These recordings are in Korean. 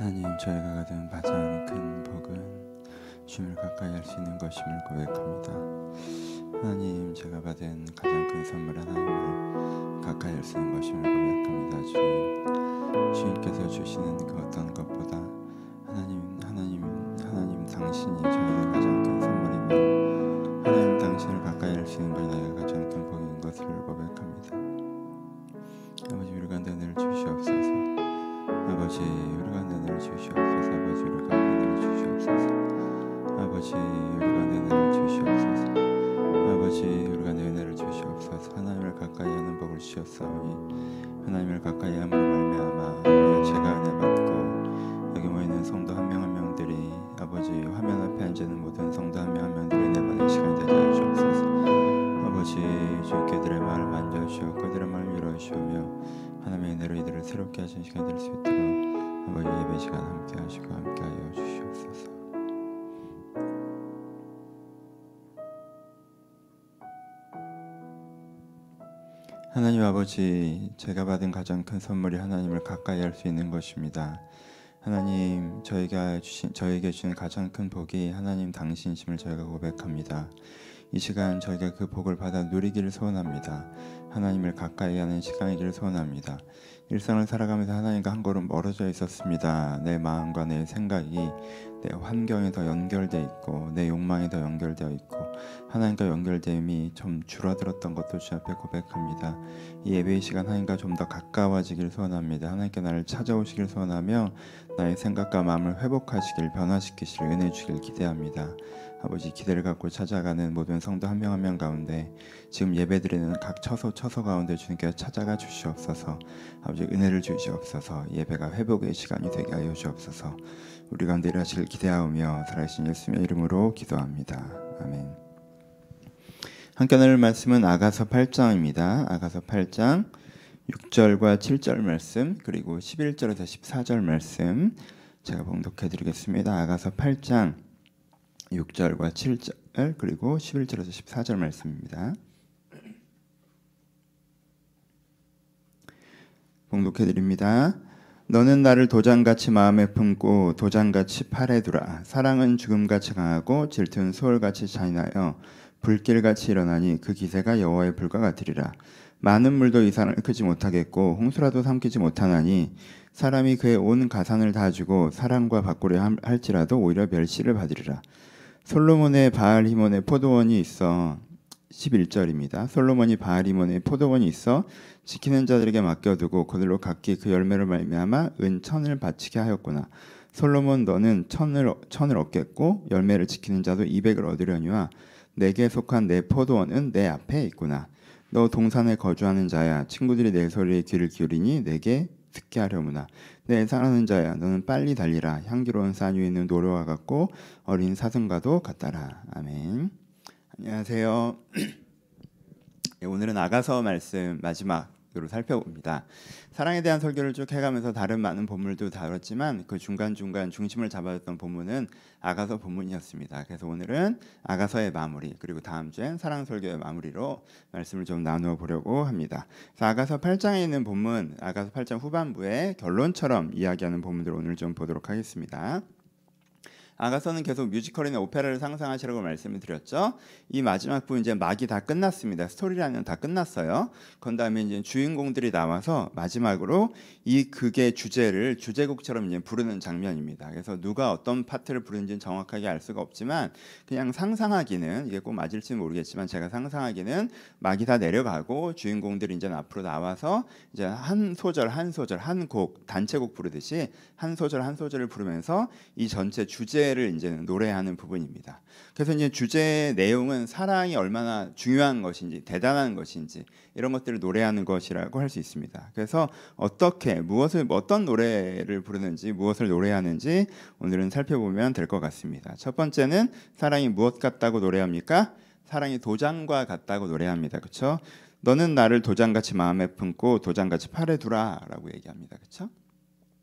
하나님 저희가 가진 가장 큰 복은 주님을 가까이 할 수 있는 것임을 고백합니다. 하나님 제가 받은 가장 큰 선물 하나님을 가까이 할 수 있는 것임을 고백합니다. 주님 주님께서 주시는 그 어떤 것보다 하나님 하나님 하나님 당신이 저희의 가장 큰 선물이며 하나님 당신을 가까이 할 수 있는 것이 나의 가장 큰 복인 것을 고백합니다. 아버지 우리 가운데 늘 주시옵소서. 아버지 우리 가운데 늘 주시옵소서. 아버지 우리 가운데 늘 주시옵소서. 아버지 우리 가운데 늘 주시옵소서. 아버지 우리 가운데 은혜를 주시옵소서. 하나님을 가까이 하는 복을 주셨사오니 하나님을 가까이 함으 하나님 아버지, 제가 받은 가장 큰 선물이 하나님을 가까이 할 수 있는 것입니다. 하나님, 저희가 주신 저에게 주신 가장 큰 복이 하나님 당신심을 저희가 고백합니다. 이 시간 저희가 그 복을 받아 누리기를 소원합니다. 하나님을 가까이 하는 시간이기를 소원합니다. 일상을 살아가면서 하나님과 한 걸음 멀어져 있었습니다. 내 마음과 내 생각이 내 환경에 더 연결돼 있고 내 욕망에 더 연결되어 있고 하나님과 연결됨이 좀 줄어들었던 것도 주 앞에 고백합니다. 이 예배의 시간 하나님과 좀 더 가까워지길 소원합니다. 하나님께 나를 찾아오시길 소원하며 나의 생각과 마음을 회복하시길 변화시키실 은혜 주길 기대합니다. 아버지 기대를 갖고 찾아가는 모든 성도 한 명 한 명 가운데 지금 예배드리는 각 처소 처소 가운데 주님께서 찾아가 주시옵소서. 아버지 은혜를 주시옵소서. 예배가 회복의 시간이 되게 하여 주옵소서. 우리 가운데 일하시길 기대하오며 살아계신 예수님의 이름으로 기도합니다. 아멘. 함께 나눌 말씀은 아가서 8장입니다. 아가서 8장 6절과 7절 말씀 그리고 11절에서 14절 말씀 제가 봉독해 드리겠습니다. 아가서 8장 6절과 7절 그리고 11절에서 14절 말씀입니다. 봉독해 드립니다. 너는 나를 도장같이 마음에 품고 도장같이 팔에 두라. 사랑은 죽음같이 강하고 질투는 소울같이 잔인하여 불길같이 일어나니 그 기세가 여호와의 불과 같으리라. 많은 물도 이 산을 크지 못하겠고 홍수라도 삼키지 못하나니 사람이 그의 온 가산을 다 주고 사랑과 바꾸려 할지라도 오히려 멸시를 받으리라. 솔로몬의 바알 히몬의 포도원이 있어 11절입니다. 솔로몬이 바알 히몬의 포도원이 있어 지키는 자들에게 맡겨두고 그들로 각기 그 열매를 말미암아 은 천을 바치게 하였구나. 솔로몬 너는 천을 천을 얻겠고 열매를 지키는 자도 이백을 얻으려니와 내게 속한 내 포도원은 내 앞에 있구나. 너 동산에 거주하는 자야 친구들이 내 소리에 귀를 기울이니 내게 듣게 하려무나. 내 사랑하는 자야 너는 빨리 달리라. 향기로운 산 위에 있는 노래와 같고 어린 사슴과도 같다라. 아멘. 안녕하세요. 네, 오늘은 아가서 말씀 마지막 으로 살펴봅니다 사랑에 대한 설교를 쭉 해가면서 다른 많은 본문도 다뤘지만 그 중간중간 중심을 잡아줬던 본문은 아가서 본문이었습니다. 그래서 오늘은 아가서의 마무리 그리고 다음 주엔 사랑 설교의 마무리로 말씀을 좀 나누어 보려고 합니다. 아가서 8장에 있는 본문 아가서 8장 후반부에 결론처럼 이야기하는 본문들 오늘 좀 보도록 하겠습니다. 아가서는 계속 뮤지컬이나 오페라를 상상하시라고 말씀을 드렸죠. 이 마지막 부분 이제 막이 다 끝났습니다. 스토리라는 다 끝났어요. 그런 다음에 이제 주인공들이 나와서 마지막으로 이 극의 주제를 주제곡처럼 이제 부르는 장면입니다. 그래서 누가 어떤 파트를 부르는지는 정확하게 알 수가 없지만 그냥 상상하기는 이게 꼭 맞을지는 모르겠지만 제가 상상하기는 막이 다 내려가고 주인공들이 이제 앞으로 나와서 이제 한 소절 한 소절 한 곡 단체곡 부르듯이 한 소절 한 소절을 부르면서 이 전체 주제 주제를 이제 노래하는 부분입니다. 그래서 이제 주제 내용은 사랑이 얼마나 중요한 것인지 대단한 것인지 이런 것들을 노래하는 것이라고 할 수 있습니다. 그래서 어떻게 무엇을 어떤 노래를 부르는지 무엇을 노래하는지 오늘은 살펴보면 될 것 같습니다. 첫 번째는 사랑이 무엇 같다고 노래합니까? 사랑이 도장과 같다고 노래합니다. 그렇죠? 너는 나를 도장같이 마음에 품고 도장같이 팔에 두라라고 얘기합니다. 그렇죠?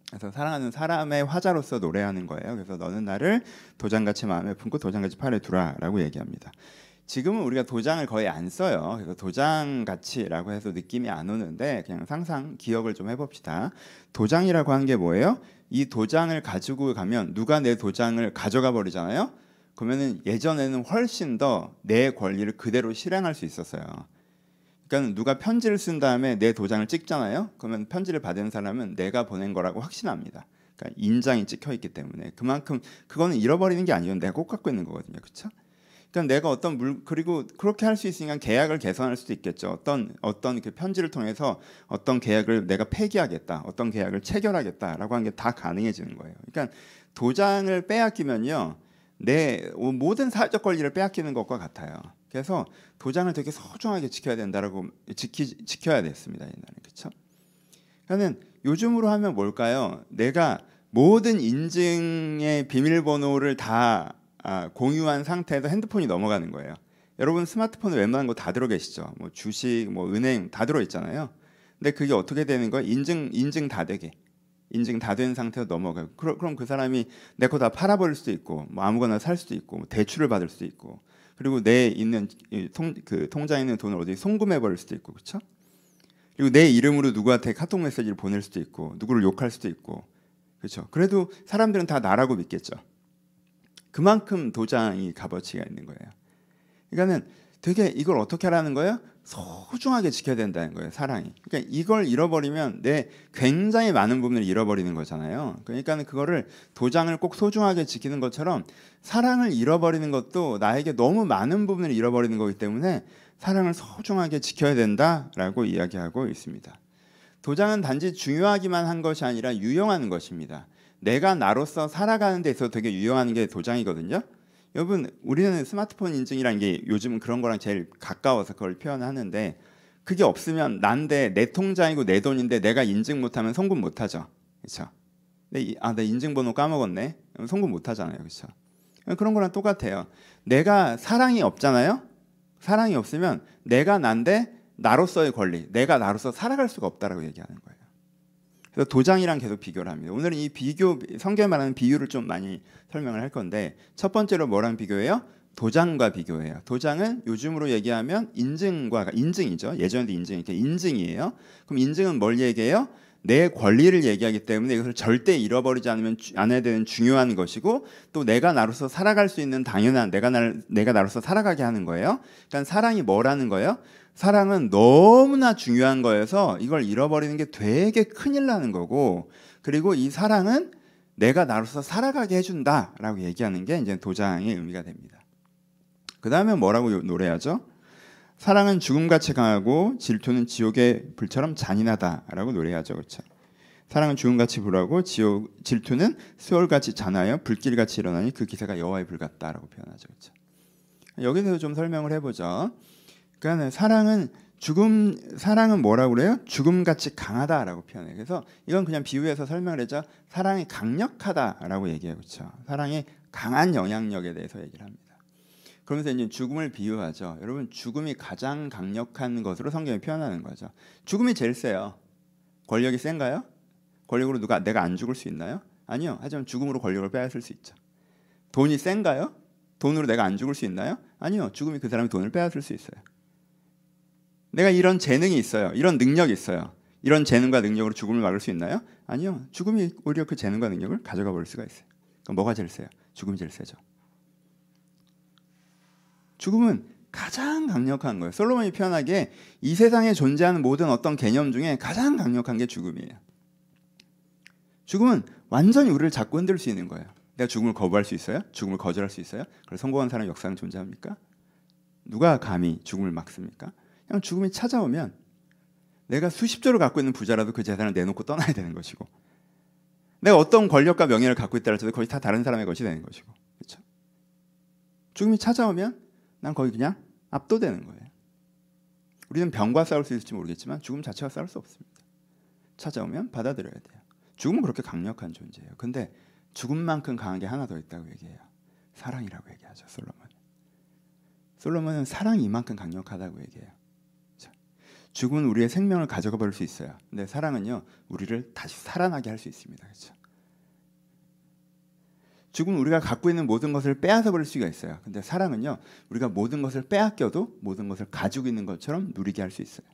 그래서 사랑하는 사람의 화자로서 노래하는 거예요. 그래서 너는 나를 도장같이 마음에 품고 도장같이 팔에 두라라고 얘기합니다. 지금은 우리가 도장을 거의 안 써요. 그래서 도장 가치라고 해서 느낌이 안 오는데 그냥 상상 기억을 좀 해봅시다. 도장이라고 하는 게 뭐예요? 이 도장을 가지고 가면 누가 내 도장을 가져가 버리잖아요. 그러면은 예전에는 훨씬 더 내 권리를 그대로 실행할 수 있었어요. 그러니까 누가 편지를 쓴 다음에 내 도장을 찍잖아요. 그러면 편지를 받은 사람은 내가 보낸 거라고 확신합니다. 그러니까 인장이 찍혀 있기 때문에 그만큼 그거는 잃어버리는 게 아니고 내가 꼭 갖고 있는 거거든요. 그렇죠? 그러니까 내가 어떤 물 그리고 그렇게 할 수 있으니까 계약을 개선할 수도 있겠죠. 어떤 어떤 그 편지를 통해서 어떤 계약을 내가 폐기하겠다, 어떤 계약을 체결하겠다라고 하는 게다 가능해지는 거예요. 그러니까 도장을 빼앗기면요, 내 모든 사회적 권리를 빼앗기는 것과 같아요. 그래서 도장을 되게 소중하게 지켜야 된다라고 지키 지켜야 됐습니다 옛날에 그렇죠. 그러니까는 요즘으로 하면 뭘까요? 내가 모든 인증의 비밀번호를 다 아, 공유한 상태에서 핸드폰이 넘어가는 거예요. 여러분 스마트폰에 웬만한 거 다 들어 계시죠? 뭐 주식, 뭐 은행 다 들어 있잖아요. 근데 그게 어떻게 되는 거예요? 인증 인증 다 되게. 인증 다 된 상태로 넘어가요. 그럼 그 사람이 내 거 다 팔아버릴 수도 있고, 뭐 아무거나 살 수도 있고, 뭐 대출을 받을 수도 있고, 그리고 내 있는 통, 그 통장에 있는 돈을 어디 송금해 버릴 수도 있고, 그렇죠? 그리고 내 이름으로 누구한테 카톡 메시지를 보낼 수도 있고, 누구를 욕할 수도 있고, 그렇죠? 그래도 사람들은 다 나라고 믿겠죠. 그만큼 도장이 값어치가 있는 거예요. 그러니까는 되게 이걸 어떻게 하라는 거예요? 소중하게 지켜야 된다는 거예요. 사랑이. 그러니까 이걸 잃어버리면 내 굉장히 많은 부분을 잃어버리는 거잖아요. 그러니까는 그거를 도장을 꼭 소중하게 지키는 것처럼 사랑을 잃어버리는 것도 나에게 너무 많은 부분을 잃어버리는 거기 때문에 사랑을 소중하게 지켜야 된다라고 이야기하고 있습니다. 도장은 단지 중요하기만 한 것이 아니라 유용한 것입니다. 내가 나로서 살아가는 데 있어서 되게 유용한 게 도장이거든요. 여러분 우리는 스마트폰 인증이라는 게 요즘 그런 거랑 제일 가까워서 그걸 표현하는데 그게 없으면 난데 내 통장이고 내 돈인데 내가 인증 못하면 송금 못하죠. 그렇죠? 아내 인증번호 까먹었네. 송금 못하잖아요. 그렇죠? 그런 거랑 똑같아요. 내가 사랑이 없잖아요. 사랑이 없으면 내가 난데 나로서의 권리, 내가 나로서 살아갈 수가 없다라고 얘기하는 거예요. 그래서 도장이랑 계속 비교를 합니다. 오늘은 이 비교 성경에 말하는 비유를 좀 많이 설명을 할 건데 첫 번째로 뭐랑 비교해요? 도장과 비교해요. 도장은 요즘으로 얘기하면 인증과 인증이죠. 예전에도 인증 이렇게 인증이에요. 그럼 인증은 뭘 얘기해요? 내 권리를 얘기하기 때문에 이것을 절대 잃어버리지 않으면 안해야 되는 중요한 것이고 또 내가 나로서 살아갈 수 있는 당연한 내가 나, 내가 나로서 살아가게 하는 거예요. 그러니까 사랑이 뭐라는 거예요? 사랑은 너무나 중요한 거여서 이걸 잃어버리는 게 되게 큰일 나는 거고 그리고 이 사랑은 내가 나로서 살아가게 해준다라고 얘기하는 게 이제 도장의 의미가 됩니다. 그 다음에 뭐라고 노래하죠? 사랑은 죽음같이 강하고 질투는 지옥의 불처럼 잔인하다라고 노래하죠, 그렇죠? 사랑은 죽음같이 불하고 지옥 질투는 수월같이 잔하여 불길같이 일어나니 그 기세가 여호와의 불 같다라고 표현하죠, 그렇죠? 여기서 좀 설명을 해보죠. 그러니까 사랑은 죽음 사랑은 뭐라고 그래요? 죽음같이 강하다라고 표현해요. 그래서 이건 그냥 비유해서 설명을 해죠. 사랑이 강력하다라고 얘기해요. 그렇죠? 사랑의 강한 영향력에 대해서 얘기를 합니다. 그러면서 이제 죽음을 비유하죠. 여러분 죽음이 가장 강력한 것으로 성경이 표현하는 거죠. 죽음이 제일 세요. 권력이 센가요? 권력으로 누가 내가 안 죽을 수 있나요? 아니요. 하지만 죽음으로 권력을 빼앗을 수 있죠. 돈이 센가요? 돈으로 내가 안 죽을 수 있나요? 아니요. 죽음이 그 사람의 돈을 빼앗을 수 있어요. 내가 이런 재능이 있어요. 이런 능력이 있어요. 이런 재능과 능력으로 죽음을 막을 수 있나요? 아니요. 죽음이 오히려 그 재능과 능력을 가져가 버릴 수가 있어요. 그럼 뭐가 제일 세요? 죽음이 제일 세죠. 죽음은 가장 강력한 거예요. 솔로몬이 표현하기에 이 세상에 존재하는 모든 어떤 개념 중에 가장 강력한 게 죽음이에요. 죽음은 완전히 우리를 잡고 흔들 수 있는 거예요. 내가 죽음을 거부할 수 있어요? 죽음을 거절할 수 있어요? 그래서 성공한 사람 역사는 존재합니까? 누가 감히 죽음을 막습니까? 그냥 죽음이 찾아오면 내가 수십조를 갖고 있는 부자라도 그 재산을 내놓고 떠나야 되는 것이고 내가 어떤 권력과 명예를 갖고 있다 할지도 거의 다 다른 사람의 것이 되는 것이고 그렇죠? 죽음이 찾아오면 난 거의 그냥 압도되는 거예요. 우리는 병과 싸울 수 있을지 모르겠지만 죽음 자체와 싸울 수 없습니다. 찾아오면 받아들여야 돼요. 죽음은 그렇게 강력한 존재예요. 근데 죽음만큼 강한 게 하나 더 있다고 얘기해요. 사랑이라고 얘기하죠. 솔로몬. 솔로몬은 사랑이 이만큼 강력하다고 얘기해요. 죽음은 우리의 생명을 가져가 버릴 수 있어요. 근데 사랑은요, 우리를 다시 살아나게 할 수 있습니다. 그렇죠? 죽음은 우리가 갖고 있는 모든 것을 빼앗아 버릴 수가 있어요. 근데 사랑은요. 우리가 모든 것을 빼앗겨도 모든 것을 가지고 있는 것처럼 누리게 할 수 있어요.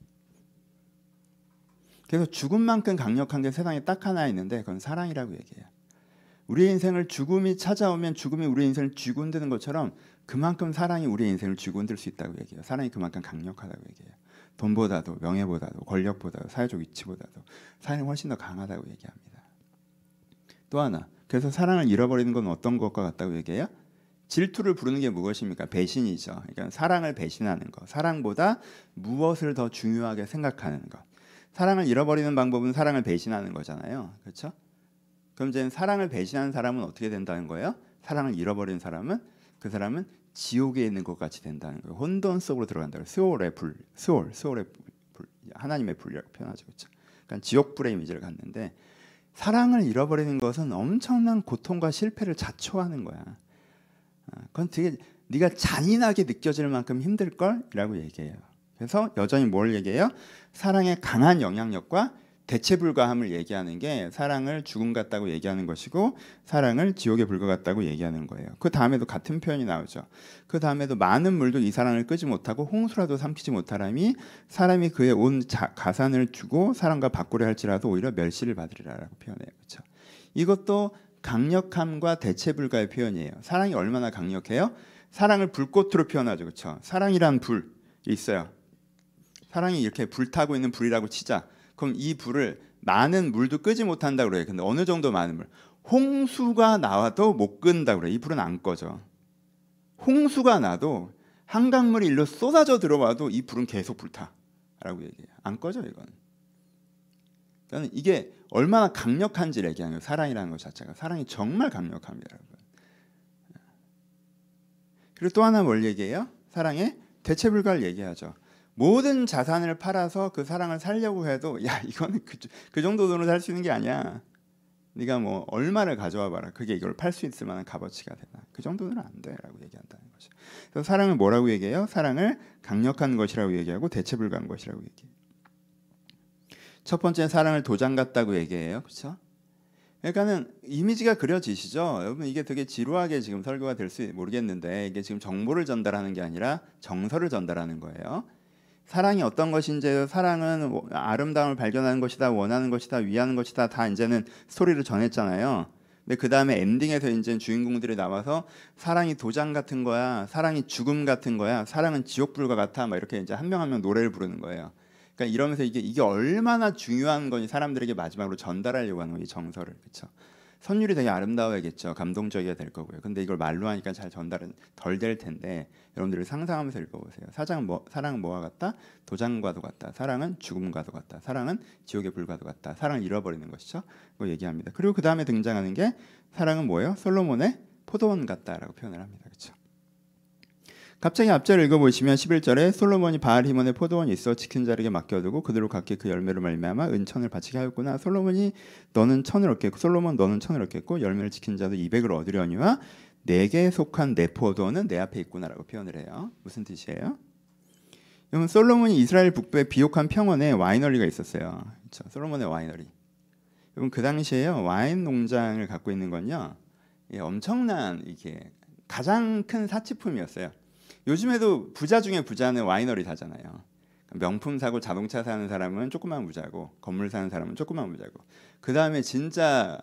그래서 죽음만큼 강력한 게 세상에 딱 하나 있는데 그건 사랑이라고 얘기해요. 우리의 인생을 죽음이 찾아오면 죽음이 우리의 인생을 쥐고 흔드는 것처럼 그만큼 사랑이 우리의 인생을 쥐고 흔들 수 있다고 얘기해요. 사랑이 그만큼 강력하다고 얘기해요. 돈보다도 명예보다도 권력보다도 사회적 위치보다도 사랑이 훨씬 더 강하다고 얘기합니다. 또 하나 그래서 사랑을 잃어버리는 건 어떤 것과 같다고 얘기해요? 질투를 부르는 게 무엇입니까? 배신이죠. 그러니까 사랑을 배신하는 것. 사랑보다 무엇을 더 중요하게 생각하는 것. 사랑을 잃어버리는 방법은 사랑을 배신하는 거잖아요. 그렇죠? 그럼 이제 사랑을 배신하는 사람은 어떻게 된다는 거예요? 사랑을 잃어버린 사람은 그 사람은 지옥에 있는 것 같이 된다는 거예요. 혼돈 속으로 들어간다고. 스올의 불, 스올, 스올의 불, 하나님의 불이라고 표현하죠. 그렇죠? 그러니까 지옥 불의 이미지를 갖는데 사랑을 잃어버리는 것은 엄청난 고통과 실패를 자초하는 거야. 어, 그건 되게 네가 잔인하게 느껴질 만큼 힘들 걸이라고 얘기해요. 그래서 여전히 뭘 얘기해요? 사랑의 강한 영향력과 대체 불가함을 얘기하는 게 사랑을 죽음 같다고 얘기하는 것이고 사랑을 지옥의 불과 같다고 얘기하는 거예요. 그 다음에도 같은 표현이 나오죠. 그 다음에도 많은 물도 이 사랑을 끄지 못하고 홍수라도 삼키지 못하라니 사람이 그의 온 자, 가산을 주고 사랑과 바꾸려 할지라도 오히려 멸시를 받으리라라고 표현해요. 그렇죠? 이것도 강력함과 대체 불가의 표현이에요. 사랑이 얼마나 강력해요? 사랑을 불꽃으로 표현하죠. 그렇죠? 사랑이란 불이 있어요. 사랑이 이렇게 불타고 있는 불이라고 치자. 그럼 이 불을 많은 물도 끄지 못한다 그래요. 근데 어느 정도 많은 물? 홍수가 나와도 못 끈다 그래요. 이 불은 안 꺼져. 홍수가 나도 한강물이 일로 쏟아져 들어와도 이 불은 계속 불타라고 얘기해요. 안 꺼져 이건. 그러니까 이게 얼마나 강력한지를 얘기하는 거예요. 사랑이라는 것 자체가 사랑이 정말 강력합니다, 여러분. 그리고 또 하나 뭘 얘기해요? 사랑의 대체 불가를 얘기하죠. 모든 자산을 팔아서 그 사랑을 살려고 해도 야 이거는 그, 그 정도 돈으로 살 수 있는 게 아니야. 네가 뭐 얼마를 가져와 봐라. 그게 이걸 팔 수 있을 만한 값어치가 되나. 그 정도는 안 돼라고 얘기한다는 거죠. 그래서 사랑을 뭐라고 얘기해요? 사랑을 강력한 것이라고 얘기하고 대체 불가한 것이라고 얘기해요. 첫 번째 사랑을 도장 같다고 얘기해요. 그렇죠? 그러니까는 이미지가 그려지시죠. 여러분 이게 되게 지루하게 지금 설교가 될 수 모르겠는데 이게 지금 정보를 전달하는 게 아니라 정서를 전달하는 거예요. 사랑이 어떤 것인지 사랑은 뭐 아름다움을 발견하는 것이다 원하는 것이다 위하는 것이다 다 이제는 스토리를 전했잖아요. 근데 그 다음에 엔딩에서 이제 주인공들이 나와서 사랑이 도장 같은 거야, 사랑이 죽음 같은 거야, 사랑은 지옥불과 같아, 막 이렇게 이제 한 명 한 명 노래를 부르는 거예요. 그러니까 이러면서 이게 이게 얼마나 중요한 건지 사람들에게 마지막으로 전달하려고 하는 거이 정서를 그렇죠. 선율이 되게 아름다워야겠죠. 감동적이어야 될 거고요. 근데 이걸 말로 하니까 잘 전달은 덜 될 텐데 여러분들이 상상하면서 읽어보세요. 사장은 뭐, 사랑은 뭐와 같다? 도장과도 같다. 사랑은 죽음과도 같다. 사랑은 지옥의 불과도 같다. 사랑을 잃어버리는 것이죠. 그 얘기합니다. 그리고 그 다음에 등장하는 게 사랑은 뭐예요? 솔로몬의 포도원 같다라고 표현을 합니다. 그렇죠. 갑자기 앞절을 읽어보시면 11절에 솔로몬이 바알 히몬의 포도원이 있어 지킨 자에게 맡겨두고 그대로 각기 그 열매로 말미암아 은천을 바치게 하였구나. 솔로몬이 너는 천을 얻겠고 솔로몬 너는 천을 얻겠고 열매를 지킨 자도 200을 얻으려니와 내게 속한 내 포도는 내 앞에 있구나라고 표현을 해요. 무슨 뜻이에요? 여러분 솔로몬이 이스라엘 북부의 비옥한 평원에 와이너리가 있었어요. 그렇죠? 솔로몬의 와이너리. 여러분 그 당시에요 와인 농장을 갖고 있는 건요 예, 엄청난 이게 가장 큰 사치품이었어요. 요즘에도 부자 중에 부자는 와이너리 사잖아요. 명품 사고 자동차 사는 사람은 조그만 부자고 건물 사는 사람은 조그만 부자고. 그 다음에 진짜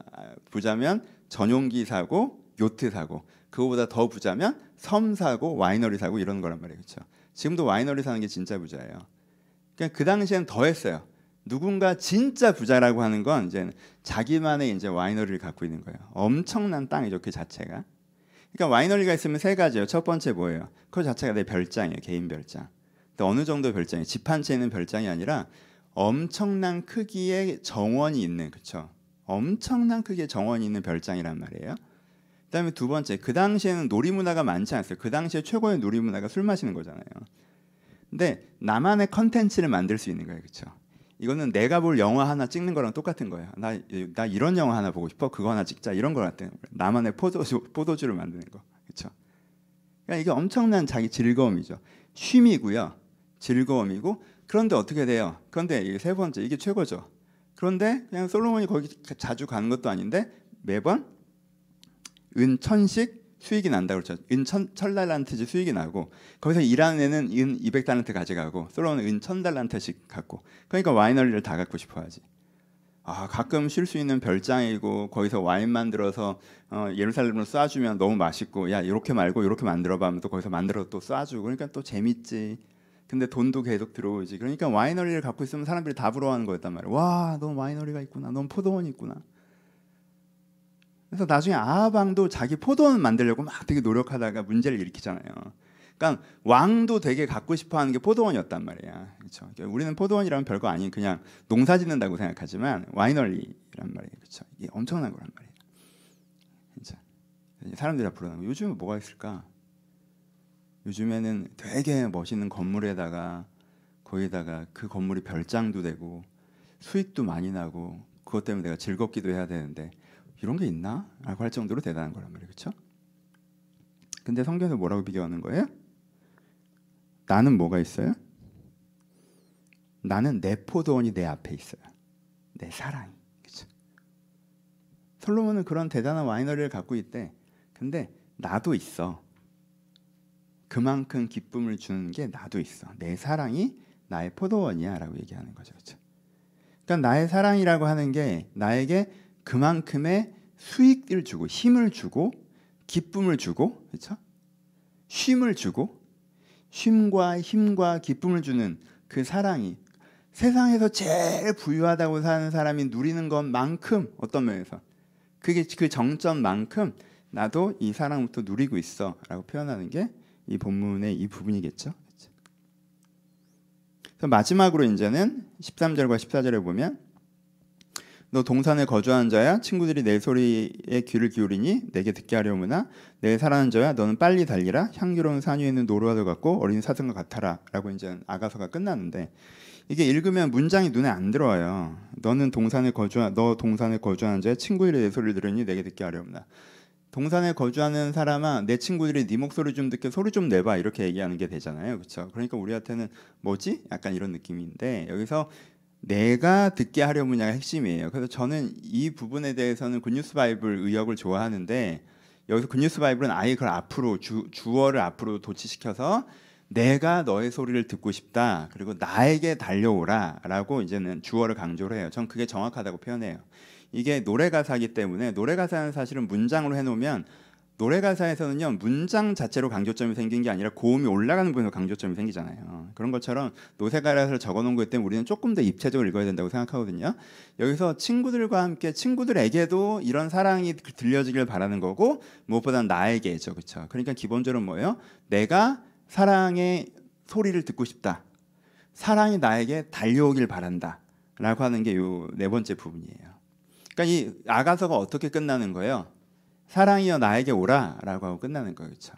부자면 전용기 사고 요트 사고. 그거보다 더 부자면 섬 사고 와이너리 사고 이런 거란 말이에요. 그렇죠? 지금도 와이너리 사는 게 진짜 부자예요. 그러니까 그 당시에는 더 했어요. 누군가 진짜 부자라고 하는 건 이제 자기만의 이제 와이너리를 갖고 있는 거예요. 엄청난 땅이죠 그 자체가 그러니까 와이너리가 있으면 세 가지예요. 첫 번째 뭐예요? 그 자체가 내 별장이에요. 개인 별장. 근데 어느 정도 별장이 집 한 채 있는 별장이 아니라 엄청난 크기의 정원이 있는 그렇죠. 엄청난 크기의 정원이 있는 별장이란 말이에요. 그다음에 두 번째 그 당시에는 놀이 문화가 많지 않았어요. 그 당시에 최고의 놀이 문화가 술 마시는 거잖아요. 근데 나만의 컨텐츠를 만들 수 있는 거예요. 그렇죠? 이거는 내가 볼 영화 하나 찍는 거랑 똑같은 거예요. 나, 나 이런 영화 하나 보고 싶어. 그거 하나 찍자. 이런 거 같아요. 나만의 포도주, 포도주를 만드는 거. 그렇죠? 그러니까 이게 엄청난 자기 즐거움이죠. 쉼이고요. 즐거움이고 그런데 어떻게 돼요? 그런데 이게 세 번째 이게 최고죠. 그런데 그냥 솔로몬이 거기 자주 가는 것도 아닌데 매번 은 천씩 수익이 난다고 그랬죠. 은 천, 천 달란트지 수익이 나고 거기서 일하는 애는 은 200달란트 가져가고 솔로몬은 은 천 달란트씩 갖고 그러니까 와이너리를 다 갖고 싶어 하지. 아 가끔 쉴 수 있는 별장이고 거기서 와인 만들어서 어, 예루살렘으로 쏴주면 너무 맛있고 야 이렇게 말고 이렇게 만들어봐 하면 또 거기서 만들어 또 쏴주고 그러니까 또 재밌지. 근데 돈도 계속 들어오지. 그러니까 와이너리를 갖고 있으면 사람들이 다 부러워하는 거였단 말이야. 와 너 와이너리가 있구나. 넌 포도원이 있구나 그래서 나중에 아하방도 자기 포도원 만들려고 막 되게 노력하다가 문제를 일으키잖아요 그러니까 왕도 되게 갖고 싶어하는 게 포도원이었단 말이야. 그렇죠? 그러니까 우리는 포도원이라면 별거 아닌 그냥 농사 짓는다고 생각하지만 와이너리란 말이에요. 그렇죠? 이게 엄청난 거란 말이에요. 진짜 사람들이 다 부르는 거. 요즘은 뭐가 있을까? 요즘에는 되게 멋있는 건물에다가 거기다가 그 건물이 별장도 되고 수익도 많이 나고 그것 때문에 내가 즐겁기도 해야 되는데 이런 게 있나? 라고 할 정도로 대단한 거란 말이에요. 그렇죠? 근데 성경에서 뭐라고 비교하는 거예요? 나는 뭐가 있어요? 나는 내 포도원이 내 앞에 있어요. 내 사랑이. 그렇죠? 솔로몬은 그런 대단한 와이너리를 갖고 있대. 근데 나도 있어. 그만큼 기쁨을 주는 게 나도 있어. 내 사랑이 나의 포도원이야라고 얘기하는 거죠. 그렇죠? 그러니까 나의 사랑이라고 하는 게 나에게 그만큼의 수익을 주고 힘을 주고 기쁨을 주고 그렇죠? 쉼을 주고 쉼과 힘과 기쁨을 주는 그 사랑이 세상에서 제일 부유하다고 사는 사람이 누리는 것만큼 어떤 면에서 그게 그 정점만큼 나도 이 사랑부터 누리고 있어라고 표현하는 게 이 본문의 이 부분이겠죠. 그래서 마지막으로 이제는 13절과 14절에 보면 너 동산에 거주하는 자야? 친구들이 내 소리에 귀를 기울이니 내게 듣게 하려무나? 내 사랑하는 자야? 너는 빨리 달리라. 향기로운 산 위에 있는 노루와도 같고 어린 사슴과 같아라라고 이제 아가서가 끝났는데 이게 읽으면 문장이 눈에 안 들어와요. 너는 동산에 거주하 너 동산에 거주하는 자야? 친구들이 내 소리를 들으니 내게 듣게 하려무나? 동산에 거주하는 사람아 내 친구들이 네 목소리 좀 듣게 소리 좀 내봐. 이렇게 얘기하는 게 되잖아요. 그렇죠 그러니까 우리한테는 뭐지? 약간 이런 느낌인데 여기서 내가 듣게 하려무냐가 핵심이에요. 그래서 저는 이 부분에 대해서는 Good News Bible 의역을 좋아하는데 여기서 Good News Bible은 아예 그걸 앞으로 주, 주어를 앞으로 도치시켜서 내가 너의 소리를 듣고 싶다. 그리고 나에게 달려오라라고 이제는 주어를 강조를 해요. 전 그게 정확하다고 표현해요. 이게 노래 가사이기 때문에 노래 가사는 사실은 문장으로 해 놓으면 노래 가사에서는요 문장 자체로 강조점이 생긴 게 아니라 고음이 올라가는 부분에서 강조점이 생기잖아요. 그런 것처럼 노세 가사를 적어놓은 것 때문에 우리는 조금 더 입체적으로 읽어야 된다고 생각하거든요. 여기서 친구들과 함께 친구들에게도 이런 사랑이 들려지길 바라는 거고 무엇보다 나에게죠, 그렇죠? 그러니까 기본적으로 뭐예요? 내가 사랑의 소리를 듣고 싶다. 사랑이 나에게 달려오길 바란다.라고 하는 게 요 네 번째 부분이에요. 그러니까 이 아가서가 어떻게 끝나는 거예요? 사랑이여 나에게 오라라고 하고 끝나는. 그렇죠?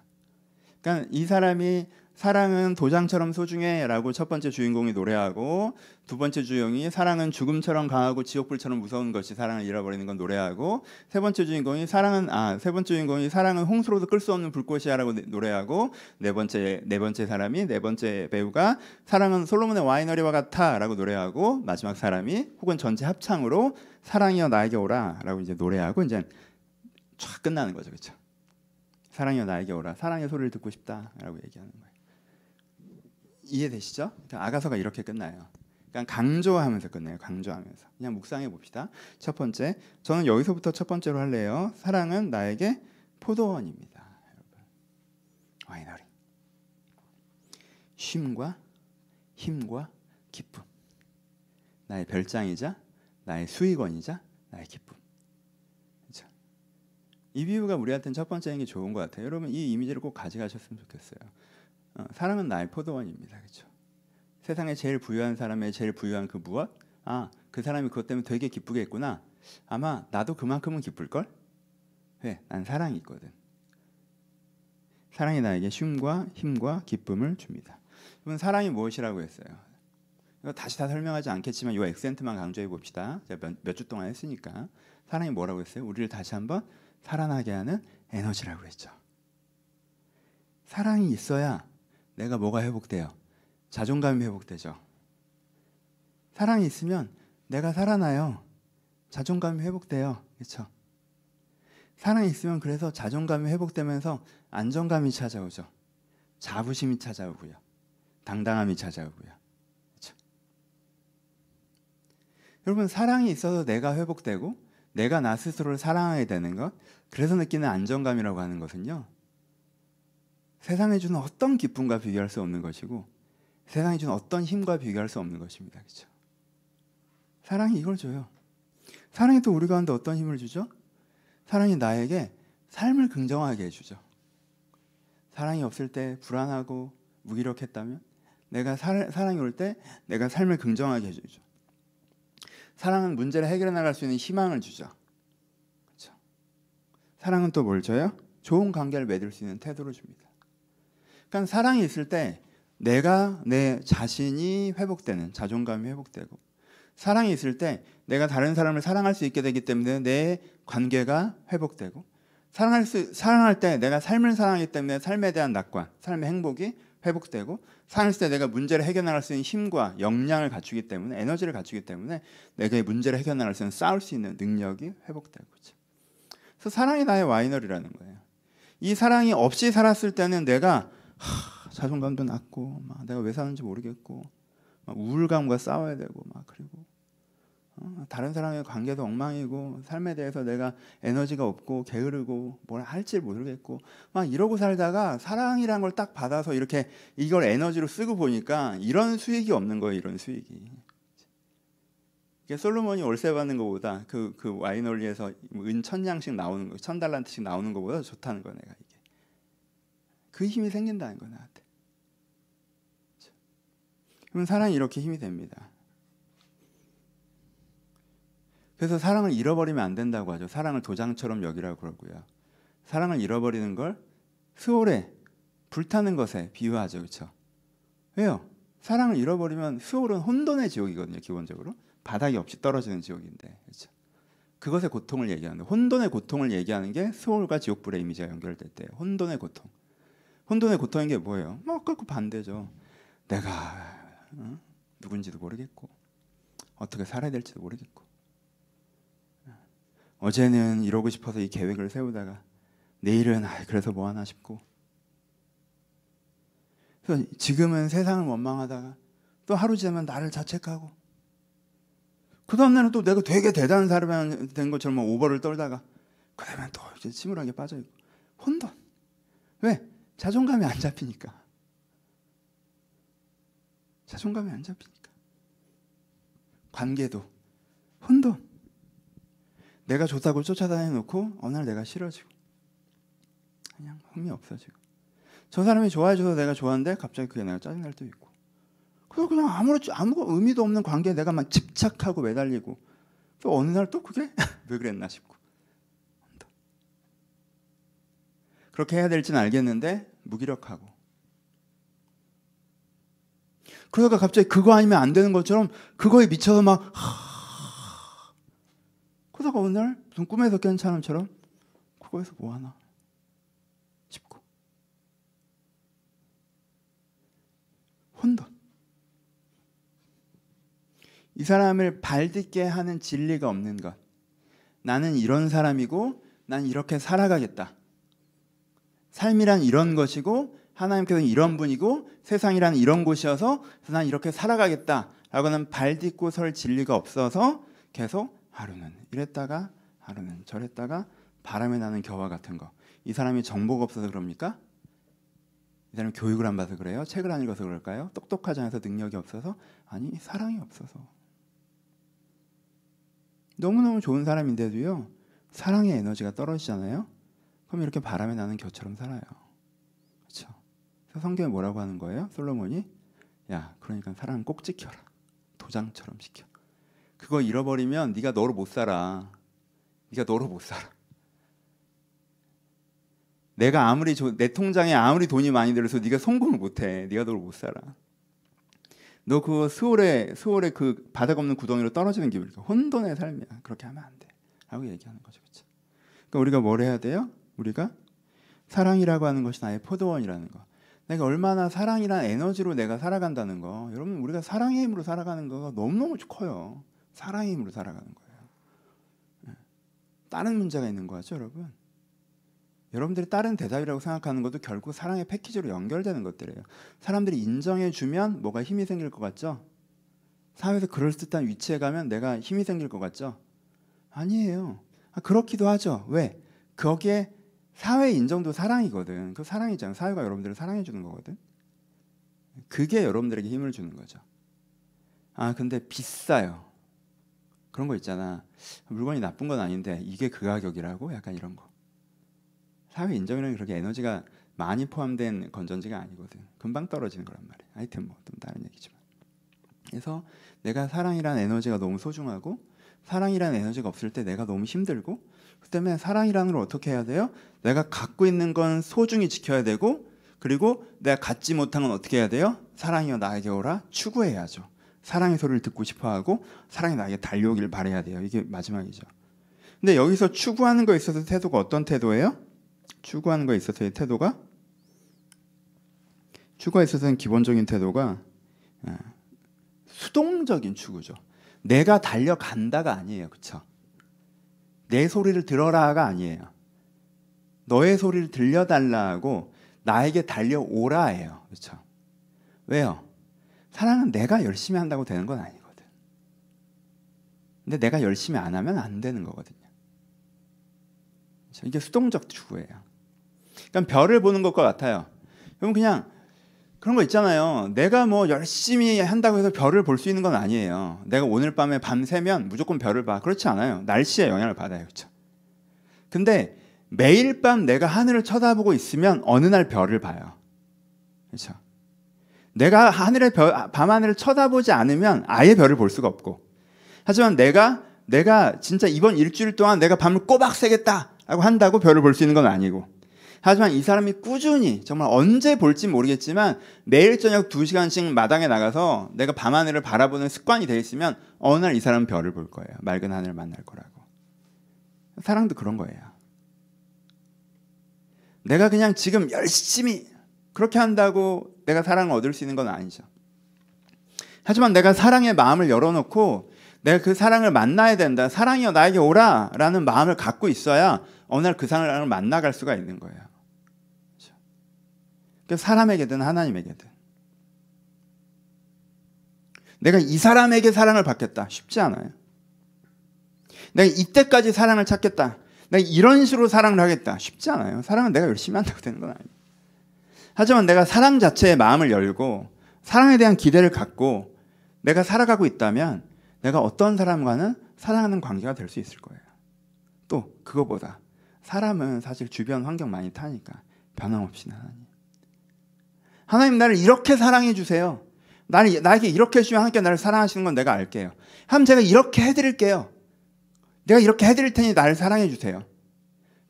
그러니까 이 사람이 사랑은 도장처럼 소중해라고 첫 번째 주인공이 노래하고 두 번째 주인공이 사랑은 죽음처럼 강하고 지옥불처럼 무서운 것이 사랑을 잃어버리는 건 노래하고 세 번째 주인공이 사랑은 아 세 번째 주인공이 사랑은 홍수로도 끌 수 없는 불꽃이야라고 노래하고 네 번째 네 번째 사람이 네 번째 배우가 사랑은 솔로몬의 와이너리와 같아라고 노래하고 마지막 사람이 혹은 전체 합창으로 사랑이여 나에게 오라라고 이제 노래하고 이제 쫙 끝나는 거죠, 그렇죠? 사랑이여 나에게 오라. 사랑의 소리를 듣고 싶다라고 얘기하는 거예요. 이해되시죠? 그러니까 아가서가 이렇게 끝나요. 그냥 강조하면서 끝내요. 강조하면서. 그냥 묵상해 봅시다. 첫 번째, 저는 여기서부터 첫 번째로 할래요. 사랑은 나에게 포도원입니다. 와이너리. 쉼과 힘과 기쁨. 나의 별장이자 나의 수익원이자 나의 기쁨. 이 비유가 우리한테는 첫 번째인 게 좋은 것 같아요. 여러분 이 이미지를 꼭 가져가셨으면 좋겠어요. 어, 사랑은 나의 포도원입니다. 그렇죠? 세상에 제일 부유한 사람의 제일 부유한 그 무엇? 아, 그 사람이 그것 때문에 되게 기쁘겠구나. 아마 나도 그만큼은 기쁠 걸. 왜? 난 사랑이 있거든. 사랑이 나에게 쉼과 힘과 기쁨을 줍니다. 여러분 사랑이 무엇이라고 했어요? 이거 다시 다 설명하지 않겠지만 이 액센트만 강조해 봅시다. 제가 몇주 동안 했으니까 사랑이 뭐라고 했어요? 우리를 다시 한번 살아나게 하는 에너지라고 했죠. 사랑이 있어야 내가 뭐가 회복돼요? 자존감이 회복되죠. 사랑이 있으면 내가 살아나요. 자존감이 회복돼요. 그렇죠? 사랑이 있으면 그래서 자존감이 회복되면서 안정감이 찾아오죠. 자부심이 찾아오고요. 당당함이 찾아오고요. 그렇죠? 여러분 사랑이 있어서 내가 회복되고 내가 나 스스로를 사랑하게 되는 것 그래서 느끼는 안정감이라고 하는 것은요. 세상에 주는 어떤 기쁨과 비교할 수 없는 것이고 세상에 주는 어떤 힘과 비교할 수 없는 것입니다. 그렇죠? 사랑이 이걸 줘요. 사랑이 또 우리 가운데 어떤 힘을 주죠? 사랑이 나에게 삶을 긍정하게 해주죠. 사랑이 없을 때 불안하고 무기력했다면 내가 사, 사랑이 올 때 내가 삶을 긍정하게 해주죠. 사랑은 문제를 해결해 나갈 수 있는 희망을 주죠. 그렇죠? 사랑은 또 뭘 줘요? 좋은 관계를 맺을 수 있는 태도를 줍니다. 그러니까 사랑이 있을 때 내가 내 자신이 회복되는 자존감이 회복되고 사랑이 있을 때 내가 다른 사람을 사랑할 수 있게 되기 때문에 내 관계가 회복되고 사랑할 수 사랑할 때 내가 삶을 사랑하기 때문에 삶에 대한 낙관, 삶의 행복이 회복되고 사랑했을 때 내가 문제를 해결나갈 수 있는 힘과 역량을 갖추기 때문에 에너지를 갖추기 때문에 내가 이 문제를 해결나갈 수 있는 싸울 수 있는 능력이 회복되고 있죠. 그래서 사랑이 나의 와이너리라는 거예요. 이 사랑이 없이 살았을 때는 내가 하, 자존감도 낮고 막 내가 왜 사는지 모르겠고 막 우울감과 싸워야 되고 막 그리고 어, 다른 사람의 관계도 엉망이고 삶에 대해서 내가 에너지가 없고 게으르고 뭘 할지 모르겠고 막 이러고 살다가 사랑이란 걸 딱 받아서 이렇게 이걸 에너지로 쓰고 보니까 이런 수익이 없는 거예요. 이런 수익이. 이게 솔로몬이 월세 받는 것보다 그, 그 와이너리에서 은 천냥씩 나오는 거, 천 달란트씩 나오는 것보다 좋다는 거 내가 이게. 그 힘이 생긴다는 거 나한테. 그럼 사랑이 이렇게 힘이 됩니다. 그래서 사랑을 잃어버리면 안 된다고 하죠. 사랑을 도장처럼 여기라고 그러고요. 사랑을 잃어버리는 걸 수월에 불타는 것에 비유하죠. 그렇죠? 왜요? 사랑을 잃어버리면 수월은 혼돈의 지옥이거든요. 기본적으로. 바닥이 없이 떨어지는 지옥인데. 그렇죠? 그것의 고통을 얘기하는데 혼돈의 고통을 얘기하는 게 수월과 지옥불의 이미지가 연결될 때 혼돈의 고통. 혼돈의 고통인 게 뭐예요? 뭐 아까 그 반대죠. 내가 어? 누군지도 모르겠고 어떻게 살아야 될지도 모르겠고 어제는 이러고 싶어서 이 계획을 세우다가 내일은 아, 그래서 뭐 하나 싶고. 그래서 지금은 세상을 원망하다가 또 하루 지나면 나를 자책하고. 그 다음날은 또 내가 되게 대단한 사람이 된 것처럼 오버를 떨다가 그 다음에 또 이제 침울하게 빠져있고. 혼돈. 왜? 자존감이 안 잡히니까. 자존감이 안 잡히니까. 관계도. 혼돈 내가 좋다고 쫓아다녀 놓고 어느 날 내가 싫어지고. 그냥 흥미 없어지고 저 사람이 좋아해줘서 내가 좋아하는데 갑자기 그게 내가 짜증날 때도 있고. 그래서 그냥 아무렇지 아무 의미도 없는 관계에 내가 막 집착하고 매달리고. 또 어느 날 또 그게 왜 그랬나 싶고. 그렇게 해야 될지는 알겠는데 무기력하고. 그러다가 갑자기 그거 아니면 안 되는 것처럼 그거에 미쳐서 막 하, 그러다가 어느 날 무슨 꿈에서 깬 사람처럼 그거에서 뭐 하나 싶고. 혼돈. 이 사람을 발딛게 하는 진리가 없는 것. 나는 이런 사람이고 난 이렇게 살아가겠다. 삶이란 이런 것이고 하나님께서는 이런 분이고 세상이란 이런 곳이어서 난 이렇게 살아가겠다라고는 발딛고 설 진리가 없어서 계속 하루는 이랬다가 하루는 저랬다가 바람에 나는 겨와 같은 거. 이 사람이 정보가 없어서 그럽니까? 이 사람이 교육을 안 받아서 그래요? 책을 안 읽어서 그럴까요? 똑똑하지 않아서 능력이 없어서? 아니 사랑이 없어서. 너무너무 좋은 사람인데도요. 사랑의 에너지가 떨어지잖아요. 그럼 이렇게 바람에 나는 겨처럼 살아요. 그렇죠? 성경에 뭐라고 하는 거예요? 솔로몬이 야, 그러니까 사랑은 꼭 지켜라. 도장처럼 지켜. 그거 잃어버리면 네가 너로 못 살아. 네가 너로 못 살아. 내가 아무리 조, 내 통장에 아무리 돈이 많이 들어서 네가 성공을 못해. 네가 너로 못 살아. 너 그거 수월에 수월에 그 바닥 없는 구덩이로 떨어지는 기분이야. 혼돈의 삶이야. 그렇게 하면 안 돼. 라고 얘기하는 거죠. 그렇죠? 그러니까 우리가 뭘 해야 돼요? 우리가 사랑이라고 하는 것이 나의 포도원이라는 거. 내가 얼마나 사랑이란 에너지로 내가 살아간다는 거. 여러분 우리가 사랑의 힘으로 살아가는 거가 너무너무 커요. 사랑의 힘으로 살아가는 거예요. 예. 다른 문제가 있는 거죠, 여러분. 여러분들이 다른 대답이라고 생각하는 것도 결국 사랑의 패키지로 연결되는 것들이에요. 사람들이 인정해 주면 뭐가 힘이 생길 것 같죠? 사회에서 그럴듯한 위치에 가면 내가 힘이 생길 것 같죠? 아니에요. 아, 그렇기도 하죠. 왜? 거기에 사회 인정도 사랑이거든. 그 사랑이잖아요. 사회가 여러분들을 사랑해 주는 거거든. 그게 여러분들에게 힘을 주는 거죠. 아, 근데 비싸요. 그런 거 있잖아. 물건이 나쁜 건 아닌데 이게 그 가격이라고? 약간 이런 거. 사회 인정이라는 그렇게 에너지가 많이 포함된 건전지가 아니거든. 금방 떨어지는 거란 말이야. 하여튼 뭐 좀 다른 얘기지만. 그래서 내가 사랑이라는 에너지가 너무 소중하고 사랑이라는 에너지가 없을 때 내가 너무 힘들고 그 때문에 사랑이라는 걸 어떻게 해야 돼요? 내가 갖고 있는 건 소중히 지켜야 되고 그리고 내가 갖지 못한 건 어떻게 해야 돼요? 사랑이여 나에게 오라 추구해야죠. 사랑의 소리를 듣고 싶어하고 사랑이 나에게 달려오길 바래야 돼요. 이게 마지막이죠. 근데 여기서 추구하는 거에 있어서 태도가 어떤 태도예요? 추구하는 거에 있어서의 태도가 추구에 있어서는 기본적인 태도가 아, 수동적인 추구죠. 내가 달려간다가 아니에요. 그쵸? 내 소리를 들어라가 아니에요. 너의 소리를 들려달라고 나에게 달려오라예요. 그렇죠? 왜요? 사랑은 내가 열심히 한다고 되는 건 아니거든. 근데 내가 열심히 안 하면 안 되는 거거든요. 이게 수동적 추구예요. 그러니까 별을 보는 것과 같아요. 그럼 그냥 그런 거 있잖아요. 내가 뭐 열심히 한다고 해서 별을 볼 수 있는 건 아니에요. 내가 오늘 밤에 밤새면 무조건 별을 봐. 그렇지 않아요. 날씨에 영향을 받아요. 그렇죠? 근데 매일 밤 내가 하늘을 쳐다보고 있으면 어느 날 별을 봐요. 그렇죠? 내가 하늘의 별, 밤하늘을 쳐다보지 않으면 아예 별을 볼 수가 없고. 하지만 내가 내가 진짜 이번 일주일 동안 내가 밤을 꼬박 새겠다 라고 한다고 별을 볼 수 있는 건 아니고. 하지만 이 사람이 꾸준히 정말 언제 볼지 모르겠지만 매일 저녁 2시간씩 마당에 나가서 내가 밤하늘을 바라보는 습관이 돼 있으면 어느 날 이 사람은 별을 볼 거예요. 맑은 하늘을 만날 거라고. 사랑도 그런 거예요. 내가 그냥 지금 열심히 그렇게 한다고 내가 사랑을 얻을 수 있는 건 아니죠. 하지만 내가 사랑의 마음을 열어놓고 내가 그 사랑을 만나야 된다. 사랑이여 나에게 오라. 라는 마음을 갖고 있어야 어느 날 그 사랑을 만나갈 수가 있는 거예요. 그 사람에게든 하나님에게든 내가 이 사람에게 사랑을 받겠다 쉽지 않아요. 내가 이때까지 사랑을 찾겠다. 내가 이런 식으로 사랑을 하겠다 쉽지 않아요. 사랑은 내가 열심히 한다고 되는 건 아니에요. 하지만 내가 사랑 자체의 마음을 열고 사랑에 대한 기대를 갖고 내가 살아가고 있다면 내가 어떤 사람과는 사랑하는 관계가 될 수 있을 거예요. 또 그거보다 사람은 사실 주변 환경 많이 타니까 변함없이 하나님. 하나님 나를 이렇게 사랑해 주세요. 나를, 나에게 이렇게 해주면 하나님께 나를 사랑하시는 건 내가 알게요. 하나님 제가 이렇게 해드릴게요. 내가 이렇게 해드릴 테니 나를 사랑해 주세요.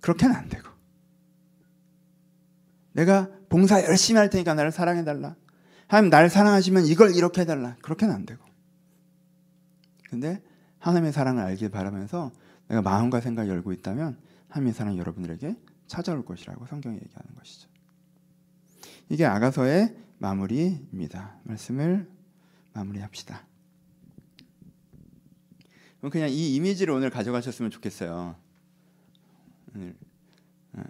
그렇게는 안 되고. 내가 봉사 열심히 할 테니까 나를 사랑해 달라. 하나님 나를 사랑하시면 이걸 이렇게 해달라. 그렇게는 안 되고. 근데 하나님의 사랑을 알길 바라면서 내가 마음과 생각을 열고 있다면 하나님의 사랑 여러분들에게 찾아올 것이라고 성경이 얘기하는 것이죠. 이게 아가서의 마무리입니다. 말씀을 마무리합시다. 그냥 이 이미지를 오늘 가져가셨으면 좋겠어요. 오늘 어,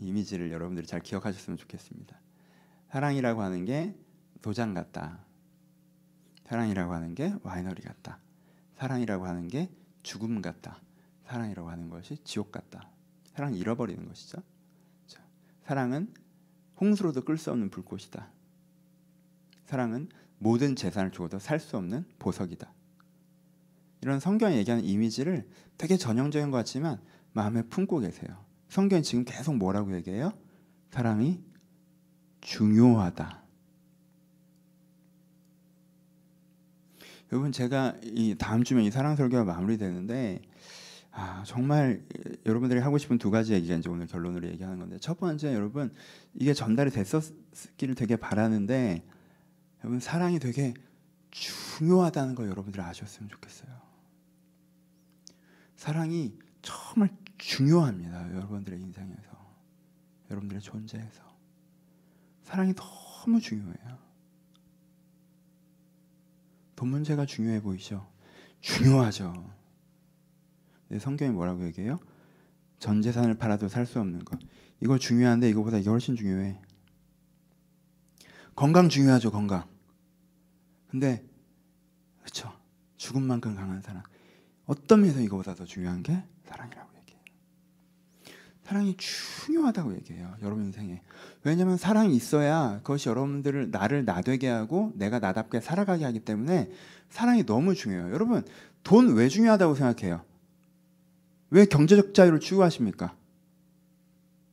이미지를 여러분들이 잘 기억하셨으면 좋겠습니다. 사랑이라고 하는 게 도장 같다. 사랑이라고 하는 게 와이너리 같다. 사랑이라고 하는 게 죽음 같다. 사랑이라고 하는 것이 지옥 같다. 사랑 잃어버리는 것이죠. 사랑은 홍수로도 끌 수 없는 불꽃이다. 사랑은 모든 재산을 주어도 살 수 없는 보석이다. 이런 성경이 얘기하는 이미지를 되게 전형적인 것 같지만 마음에 품고 계세요. 성경이 지금 계속 뭐라고 얘기해요? 사랑이 중요하다. 여러분 제가 이 다음 주면 이 사랑 설교가 마무리되는데 아, 정말 여러분들이 하고 싶은 두 가지 얘기가 이제 오늘 결론으로 얘기하는 건데 첫 번째 여러분 이게 전달이 됐었기를 되게 바라는데 여러분 사랑이 되게 중요하다는 거 여러분들이 아셨으면 좋겠어요. 사랑이 정말 중요합니다. 여러분들의 인생에서 여러분들의 존재에서 사랑이 너무 중요해요. 돈 문제가 중요해 보이죠? 중요하죠. 성경이 뭐라고 얘기해요? 전 재산을 팔아도 살 수 없는 것. 이거 중요한데 이거보다 이게 훨씬 중요해. 건강 중요하죠, 건강. 근데 그렇죠. 죽음만큼 강한 사랑. 어떤 면에서 이거보다 더 중요한 게 사랑이라고 얘기해요. 사랑이 중요하다고 얘기해요. 여러분 인생에. 왜냐하면 사랑이 있어야 그것이 여러분들을 나를 나되게 하고 내가 나답게 살아가게 하기 때문에 사랑이 너무 중요해요. 여러분 돈 왜 중요하다고 생각해요? 왜 경제적 자유를 추구하십니까?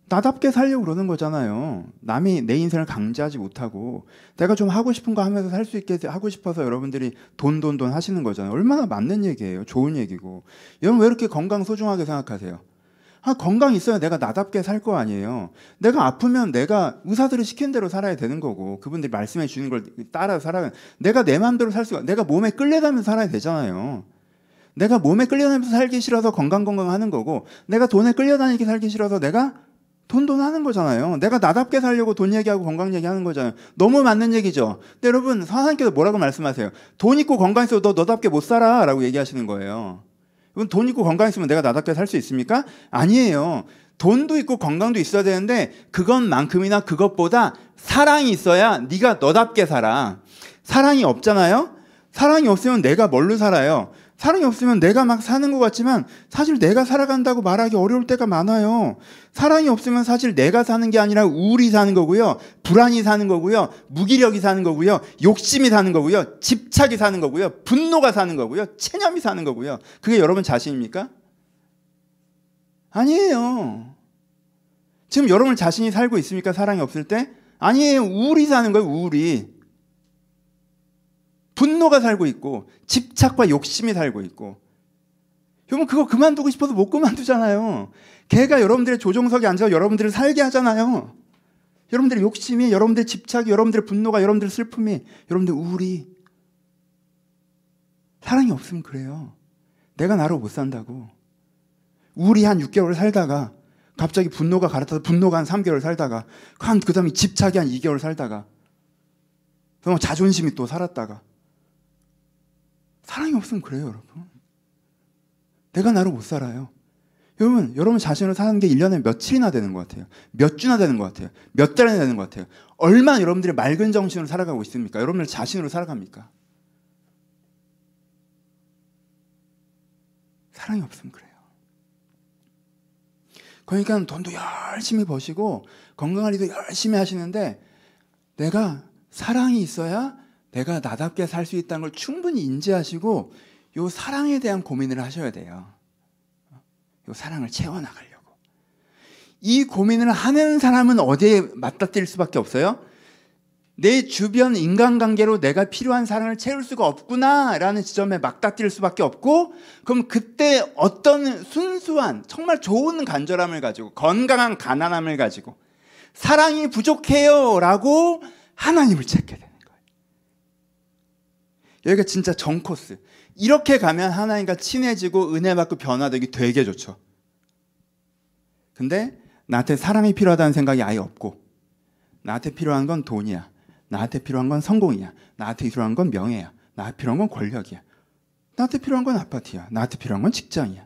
나답게 살려고 그러는 거잖아요. 남이 내 인생을 강제하지 못하고 내가 좀 하고 싶은 거 하면서 살 수 있게 하고 싶어서 여러분들이 돈, 돈, 돈 하시는 거잖아요. 얼마나 맞는 얘기예요. 좋은 얘기고. 여러분 왜 이렇게 건강 소중하게 생각하세요? 아, 건강 있어야 내가 나답게 살 거 아니에요. 내가 아프면 내가 의사들이 시킨 대로 살아야 되는 거고 그분들이 말씀해 주는 걸 따라 살아야 내가 내 마음대로 살 수가 내가 몸에 끌려다면서 살아야 되잖아요. 내가 몸에 끌려다니면서 살기 싫어서 건강 건강 하는 거고 내가 돈에 끌려다니기 살기 싫어서 내가 돈돈 하는 거잖아요. 내가 나답게 살려고 돈 얘기하고 건강 얘기하는 거잖아요. 너무 맞는 얘기죠. 근데 여러분 하나님께서 뭐라고 말씀하세요? 돈 있고 건강 있어도 너 너답게 못 살아라고 얘기하시는 거예요. 여러분 돈 있고 건강 있으면 내가 나답게 살 수 있습니까? 아니에요. 돈도 있고 건강도 있어야 되는데 그것만큼이나 그것보다 사랑이 있어야 네가 너답게 살아. 사랑이 없잖아요. 사랑이 없으면 내가 뭘로 살아요? 사랑이 없으면 내가 막 사는 것 같지만 사실 내가 살아간다고 말하기 어려울 때가 많아요. 사랑이 없으면 사실 내가 사는 게 아니라 우울이 사는 거고요. 불안이 사는 거고요. 무기력이 사는 거고요. 욕심이 사는 거고요. 집착이 사는 거고요. 분노가 사는 거고요. 체념이 사는 거고요. 그게 여러분 자신입니까? 아니에요. 지금 여러분 자신이 살고 있습니까? 사랑이 없을 때? 아니에요. 우울이 사는 거예요. 우울이. 분노가 살고 있고 집착과 욕심이 살고 있고 여러분 그거 그만두고 싶어서 못 그만두잖아요. 걔가 여러분들의 조종석에 앉아 여러분들을 살게 하잖아요. 여러분들의 욕심이, 여러분들의 집착이, 여러분들의 분노가, 여러분들의 슬픔이, 여러분들 우울이 사랑이 없으면 그래요. 내가 나로 못 산다고. 우울이 한 6개월 살다가 갑자기 분노가 갈아타서 분노가 한 3개월 살다가 한 그 다음에 집착이 한 2개월 살다가 그럼 자존심이 또 살았다가 사랑이 없으면 그래요, 여러분. 내가 나로 못 살아요. 여러분, 여러분 자신을 사는 게 1년에 며칠이나 되는 것 같아요. 몇 주나 되는 것 같아요. 몇 달이나 되는 것 같아요. 얼마나 여러분들이 맑은 정신으로 살아가고 있습니까? 여러분들 자신으로 살아갑니까? 사랑이 없으면 그래요. 그러니까 돈도 열심히 버시고 건강관리도 열심히 하시는데 내가 사랑이 있어야 내가 나답게 살 수 있다는 걸 충분히 인지하시고 요 사랑에 대한 고민을 하셔야 돼요. 요 사랑을 채워나가려고. 이 고민을 하는 사람은 어디에 맞닥뜨릴 수밖에 없어요? 내 주변 인간관계로 내가 필요한 사랑을 채울 수가 없구나라는 지점에 막닥뜨릴 수밖에 없고 그럼 그때 어떤 순수한 정말 좋은 간절함을 가지고 건강한 가난함을 가지고 사랑이 부족해요라고 하나님을 찾게 거예요. 여기가 진짜 정 코스. 이렇게 가면 하나님과 친해지고 은혜 받고 변화되기 되게 좋죠. 근데 나한테 사랑이 필요하다는 생각이 아예 없고 나한테 필요한 건 돈이야. 나한테 필요한 건 성공이야. 나한테 필요한 건 명예야. 나한테 필요한 건 권력이야. 나한테 필요한 건 아파트야. 나한테 필요한 건 직장이야.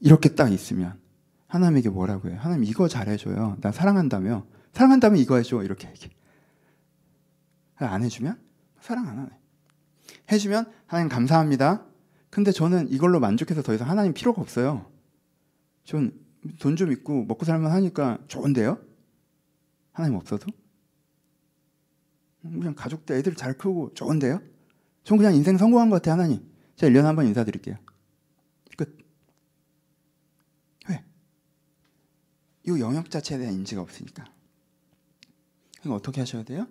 이렇게 딱 있으면 하나님에게 뭐라고 해요? 하나님 이거 잘해줘요. 나 사랑한다며. 사랑한다면 이거 해줘. 이렇게 얘기해. 안 해주면 사랑 안 하네. 해주면 하나님 감사합니다. 근데 저는 이걸로 만족해서 더 이상 하나님 필요가 없어요. 전 돈 좀 있고 먹고 살만 하니까 좋은데요? 하나님 없어도? 그냥 가족들 애들 잘 크고 좋은데요? 전 그냥 인생 성공한 것 같아요, 하나님. 제가 1년에 한 번 인사드릴게요. 끝. 왜? 이 영역 자체에 대한 인지가 없으니까. 그럼 어떻게 하셔야 돼요?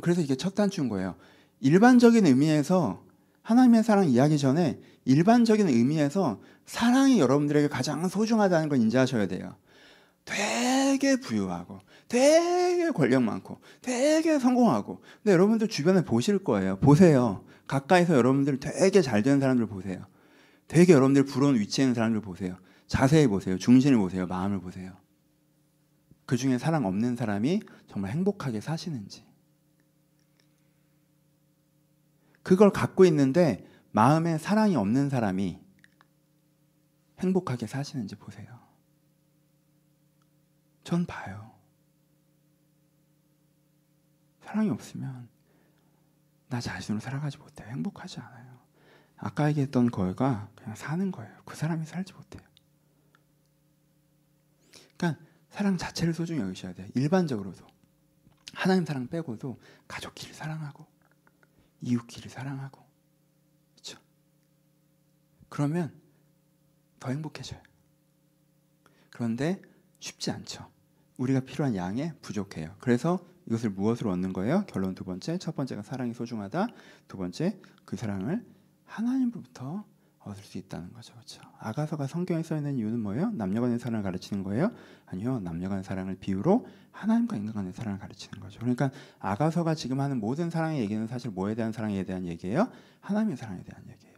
그래서 이게 첫 단추인 거예요. 일반적인 의미에서 하나님의 사랑 이야기 전에 일반적인 의미에서 사랑이 여러분들에게 가장 소중하다는 걸 인지하셔야 돼요. 되게 부유하고, 되게 권력 많고, 되게 성공하고. 근데 여러분들 주변에 보실 거예요. 보세요. 가까이서 여러분들 되게 잘 되는 사람들 보세요. 되게 여러분들 부러운 위치에 있는 사람들 보세요. 자세히 보세요. 중심을 보세요. 마음을 보세요. 그 중에 사랑 없는 사람이 정말 행복하게 사시는지. 그걸 갖고 있는데 마음에 사랑이 없는 사람이 행복하게 사시는지 보세요. 전 봐요. 사랑이 없으면 나 자신으로 살아가지 못해요. 행복하지 않아요. 아까 얘기했던 거가 그냥 사는 거예요. 그 사람이 살지 못해요. 그러니까 사랑 자체를 소중히 여기셔야 돼요. 일반적으로도 하나님 사랑 빼고도 가족끼리 사랑하고 이웃끼리 사랑하고 그렇죠. 그러면 더 행복해져요. 그런데 쉽지 않죠. 우리가 필요한 양에 부족해요. 그래서 이것을 무엇으로 얻는 거예요? 결론 두 번째, 첫 번째가 사랑이 소중하다. 두 번째, 그 사랑을 하나님으로부터 얻을 수 있다는 거죠. 그렇죠? 아가서가 성경에 써 있는 이유는 뭐예요? 남녀 간의 사랑을 가르치는 거예요? 아니요. 남녀 간의 사랑을 비유로 하나님과 인간 간의 사랑을 가르치는 거죠. 그러니까 아가서가 지금 하는 모든 사랑의 얘기는 사실 뭐에 대한 사랑에 대한 얘기예요? 하나님의 사랑에 대한 얘기예요.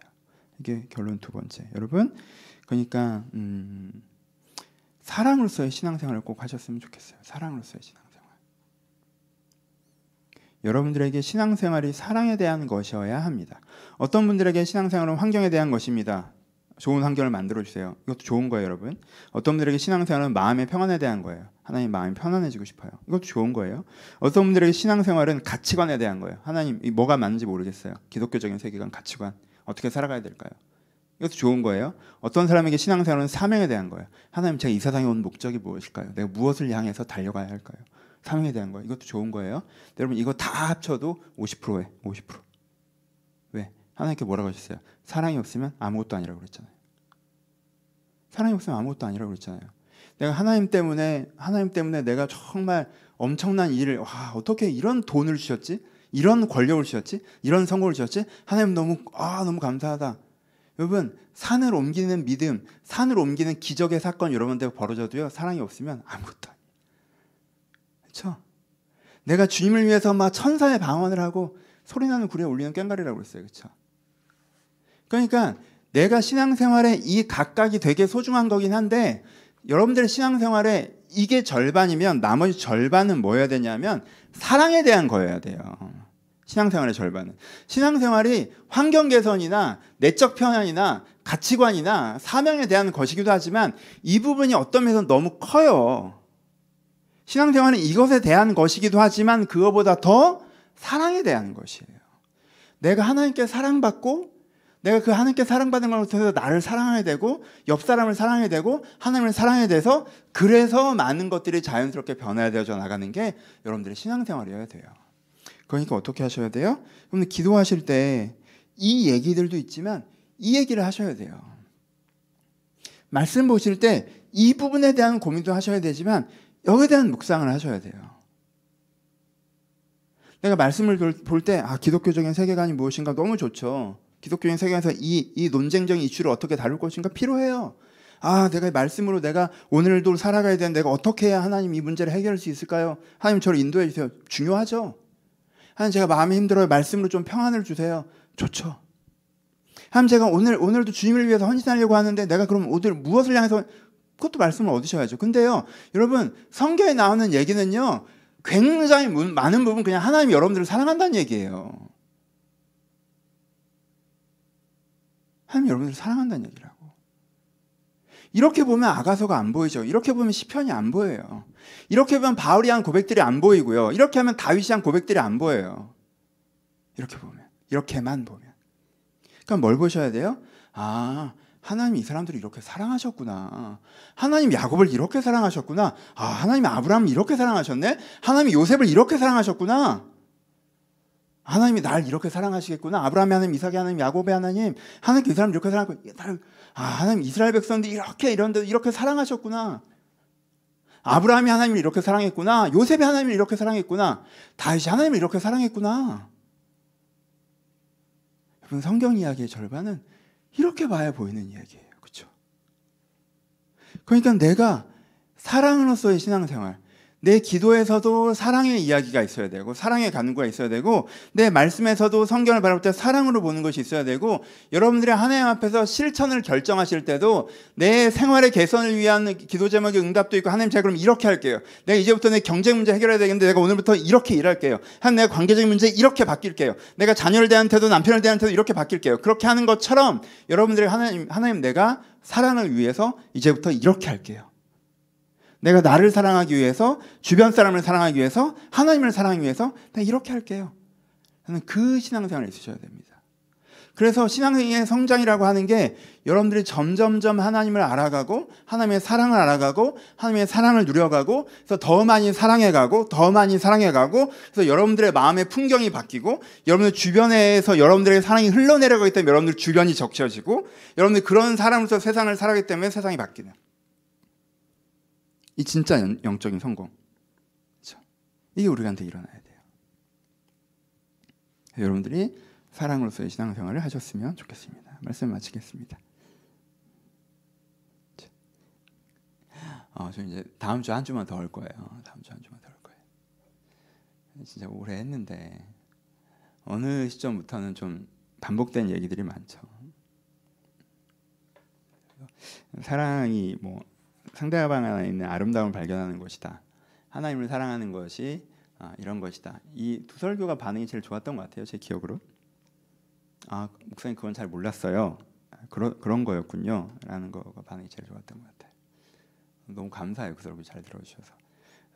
이게 결론 두 번째. 여러분, 그러니까 음, 사랑으로서의 신앙생활을 꼭 하셨으면 좋겠어요. 사랑으로서의 신앙생활. 여러분들에게 신앙생활이 사랑에 대한 것이어야 합니다. 어떤 분들에게 신앙생활은 환경에 대한 것입니다. 좋은 환경을 만들어 주세요. 이것도 좋은 거예요, 여러분. 어떤 분들에게 신앙생활은 마음의 평안에 대한 거예요. 하나님 마음이 편안해지고 싶어요. 이것도 좋은 거예요. 어떤 분들에게 신앙생활은 가치관에 대한 거예요. 하나님 뭐가 맞는지 모르겠어요. 기독교적인 세계관, 가치관 어떻게 살아가야 될까요? 이것도 좋은 거예요. 어떤 사람에게 신앙생활은 사명에 대한 거예요. 하나님 제가 이 세상에 온 목적이 무엇일까요? 내가 무엇을 향해서 달려가야 할까요? 사명에 대한 거예요. 이것도 좋은 거예요. 여러분 이거 다 합쳐도 50%에 50%. 왜? 하나님께 뭐라고 하셨어요? 사랑이 없으면 아무것도 아니라고 그랬잖아요. 사랑이 없으면 아무것도 아니라고 그랬잖아요. 내가 하나님 때문에 하나님 때문에 내가 정말 엄청난 일을 와 어떻게 이런 돈을 주셨지? 이런 권력을 주셨지? 이런 성공을 주셨지? 하나님 너무 아 너무 감사하다. 여러분 산을 옮기는 믿음, 산을 옮기는 기적의 사건 여러분들 벌어져도요 사랑이 없으면 아무것도. 그렇죠? 내가 주님을 위해서 막 천사의 방언을 하고 소리나는 굴에 올리는 꽹가리라고 그랬어요. 그렇죠? 그러니까 내가 신앙생활에 이 각각이 되게 소중한 거긴 한데 여러분들의 신앙생활에 이게 절반이면 나머지 절반은 뭐여야 되냐면 사랑에 대한 거여야 돼요. 신앙생활의 절반은. 신앙생활이 환경 개선이나 내적 평안이나 가치관이나 사명에 대한 것이기도 하지만 이 부분이 어떤 면에서 너무 커요. 신앙생활은 이것에 대한 것이기도 하지만 그거보다 더 사랑에 대한 것이에요. 내가 하나님께 사랑받고 내가 그 하나님께 사랑받는 것을 통해서 나를 사랑해야 되고 옆 사람을 사랑해야 되고 하나님을 사랑해야 돼서 그래서 많은 것들이 자연스럽게 변화야 되어져 나가는 게 여러분들의 신앙생활이어야 돼요. 그러니까 어떻게 하셔야 돼요? 여러분 기도하실 때 이 얘기들도 있지만 이 얘기를 하셔야 돼요. 말씀 보실 때 이 부분에 대한 고민도 하셔야 되지만 여기에 대한 묵상을 하셔야 돼요. 내가 말씀을 볼 때, 아, 기독교적인 세계관이 무엇인가 너무 좋죠. 기독교적인 세계관에서 이, 이 논쟁적인 이슈를 어떻게 다룰 것인가 필요해요. 아, 내가 말씀으로 내가 오늘도 살아가야 되는 내가 어떻게 해야 하나님 이 문제를 해결할 수 있을까요? 하나님 저를 인도해 주세요. 중요하죠. 하나님 제가 마음이 힘들어요. 말씀으로 좀 평안을 주세요. 좋죠. 하나님 제가 오늘 오늘도 주님을 위해서 헌신하려고 하는데 내가 그럼 오늘 무엇을 향해서 그것도 말씀을 얻으셔야죠. 근데요, 여러분 성경에 나오는 얘기는요, 굉장히 많은 부분 그냥 하나님이 여러분들을 사랑한다는 얘기예요. 하나님 여러분들을 사랑한다는 얘기라고. 이렇게 보면 아가서가 안 보이죠. 이렇게 보면 시편이 안 보여요. 이렇게 보면 바울이 한 고백들이 안 보이고요. 이렇게 하면 다윗이 한 고백들이 안 보여요. 이렇게 보면 이렇게만 보면. 그러니까 뭘 보셔야 돼요? 아, 하나님 이 사람들을 이렇게 사랑하셨구나. 하나님 야곱을 이렇게 사랑하셨구나. 아, 하나님 아브라함을 이렇게 사랑하셨네. 하나님 요셉을 이렇게 사랑하셨구나. 하나님이 날 이렇게 사랑하시겠구나. 아브라함의 하나님, 이삭의 하나님, 야곱의 하나님, 하나님 그 사람 이렇게 사랑하고, 아, 하나님 이스라엘 백성들 이렇게 이런데 이렇게 사랑하셨구나. 아브라함이 하나님을 이렇게 사랑했구나. 요셉이 하나님을 이렇게 사랑했구나. 다윗이 하나님을 이렇게 사랑했구나. 여러분 성경 이야기의 절반은 이렇게 봐야 보이는 이야기예요. 그렇죠? 그러니까 내가 사랑으로서의 신앙생활, 내 기도에서도 사랑의 이야기가 있어야 되고 사랑의 간구가 있어야 되고 내 말씀에서도 성경을 바라볼 때 사랑으로 보는 것이 있어야 되고 여러분들이 하나님 앞에서 실천을 결정하실 때도 내 생활의 개선을 위한 기도 제목의 응답도 있고 하나님 제가 그럼 이렇게 할게요. 내가 이제부터 내 경제 문제 해결해야 되겠는데 내가 오늘부터 이렇게 일할게요. 한 내가 관계적인 문제 이렇게 바뀔게요. 내가 자녀를 대한 태도 남편을 대한 태도 이렇게 바뀔게요. 그렇게 하는 것처럼 여러분들이 하나님 하나님 내가 사랑을 위해서 이제부터 이렇게 할게요. 내가 나를 사랑하기 위해서 주변 사람을 사랑하기 위해서 하나님을 사랑하기 위해서 내가 이렇게 할게요. 저는 그 신앙생활을 있으셔야 됩니다. 그래서 신앙의 성장이라고 하는 게 여러분들이 점점점 하나님을 알아가고 하나님의 사랑을 알아가고 하나님의 사랑을 누려가고 그래서 더 많이 사랑해가고 더 많이 사랑해가고 그래서 여러분들의 마음의 풍경이 바뀌고 여러분들 주변에서 여러분들의 사랑이 흘러내려가기 때문에 여러분들 주변이 적셔지고 여러분들 그런 사람으로서 세상을 살아가기 때문에 세상이 바뀌는 이 진짜 영 적인 성공. 그렇죠? 이게 우리한테 일어나야 돼요. 여러분들이 사랑으로서의 신앙생활을 하셨으면 좋겠습니다. 말씀 마치겠습니다. 어, 저 이제 다음 주 한 주만 더할 거예요. 다음 주 한 주만 더할 거예요. 진짜 오래 했는데 어느 시점부터는 좀 반복된 얘기들이 많죠. 사랑이 뭐 상대방 안에 있는 아름다움을 발견하는 것이다. 하나님을 사랑하는 것이 아, 이런 것이다. 이 두 설교가 반응이 제일 좋았던 것 같아요. 제 기억으로. 아 목사님 그건 잘 몰랐어요. 그런 그런 거였군요.라는 거가 반응이 제일 좋았던 것 같아요. 너무 감사해요. 그 설교 잘 들어주셔서.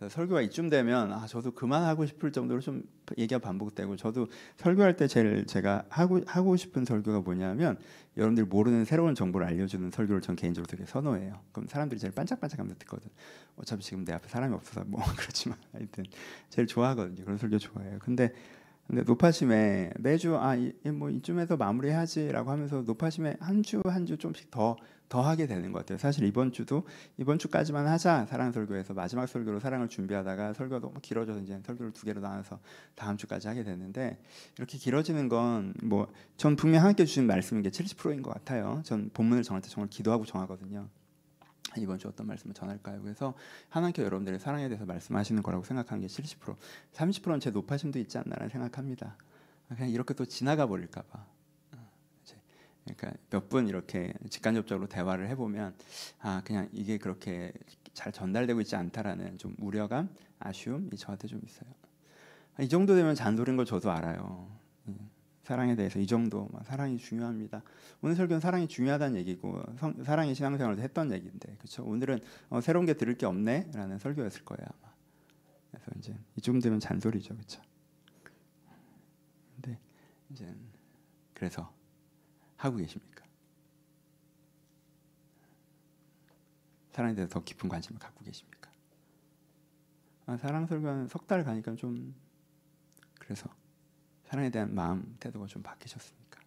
설교가 이쯤 되면 아 저도 그만하고 싶을 정도로 좀 얘기가 반복되고 저도 설교할 때 제일 제가 하고 하고 싶은 설교가 뭐냐면 여러분들이 모르는 새로운 정보를 알려주는 설교를 전 개인적으로 되게 선호해요. 그럼 사람들이 제일 반짝반짝하면서 듣거든. 어차피 지금 내 앞에 사람이 없어서 뭐 그렇지만 하여튼 제일 좋아하거든요. 그런 설교 좋아해요. 근데 근데 노파심에 매주 아뭐 이쯤에서 마무리해야지라고 하면서 노파심에 한 주 한 주 좀씩 더 더 하게 되는 것 같아요. 사실 이번 주도 이번 주까지만 하자 사랑 설교에서 마지막 설교로 사랑을 준비하다가 설교가 너무 길어져서 이제 설교를 두 개로 나눠서 다음 주까지 하게 됐는데 이렇게 길어지는 건 뭐 전 분명 함께 주신 말씀인 게 70%인 것 같아요. 전 본문을 정할 때 정말 기도하고 정하거든요. 이번 주 어떤 말씀을 전할까요? 그래서 하나님께 여러분들의 사랑에 대해서 말씀하시는 거라고 생각하는 게 70%, 30%는 제 높아심도 있지 않나라는 생각합니다. 그냥 이렇게 또 지나가 버릴까봐. 어, 그러니까 몇 분 이렇게 직간접적으로 대화를 해보면 아 그냥 이게 그렇게 잘 전달되고 있지 않다라는 좀 우려감, 아쉬움이 저한테 좀 있어요. 이 정도 되면 잔소리인 걸 저도 알아요. 음. 사랑에 대해서 이 정도 사랑이 중요합니다. 오늘 설교는 사랑이 중요하다는 얘기고 성, 사랑의 신앙생활을 했던 얘기인데 그렇죠. 오늘은 어, 새로운 게 들을 게 없네라는 설교였을 거예요 아마. 그래서 이제 이쯤 되면 잔소리죠, 그렇죠. 근데 이제 그래서 하고 계십니까? 사랑에 대해서 더 깊은 관심을 갖고 계십니까? 아, 사랑 설교는 석 달 가니까 좀 그래서 사랑에 대한 마음 태도가 좀 바뀌셨습니까?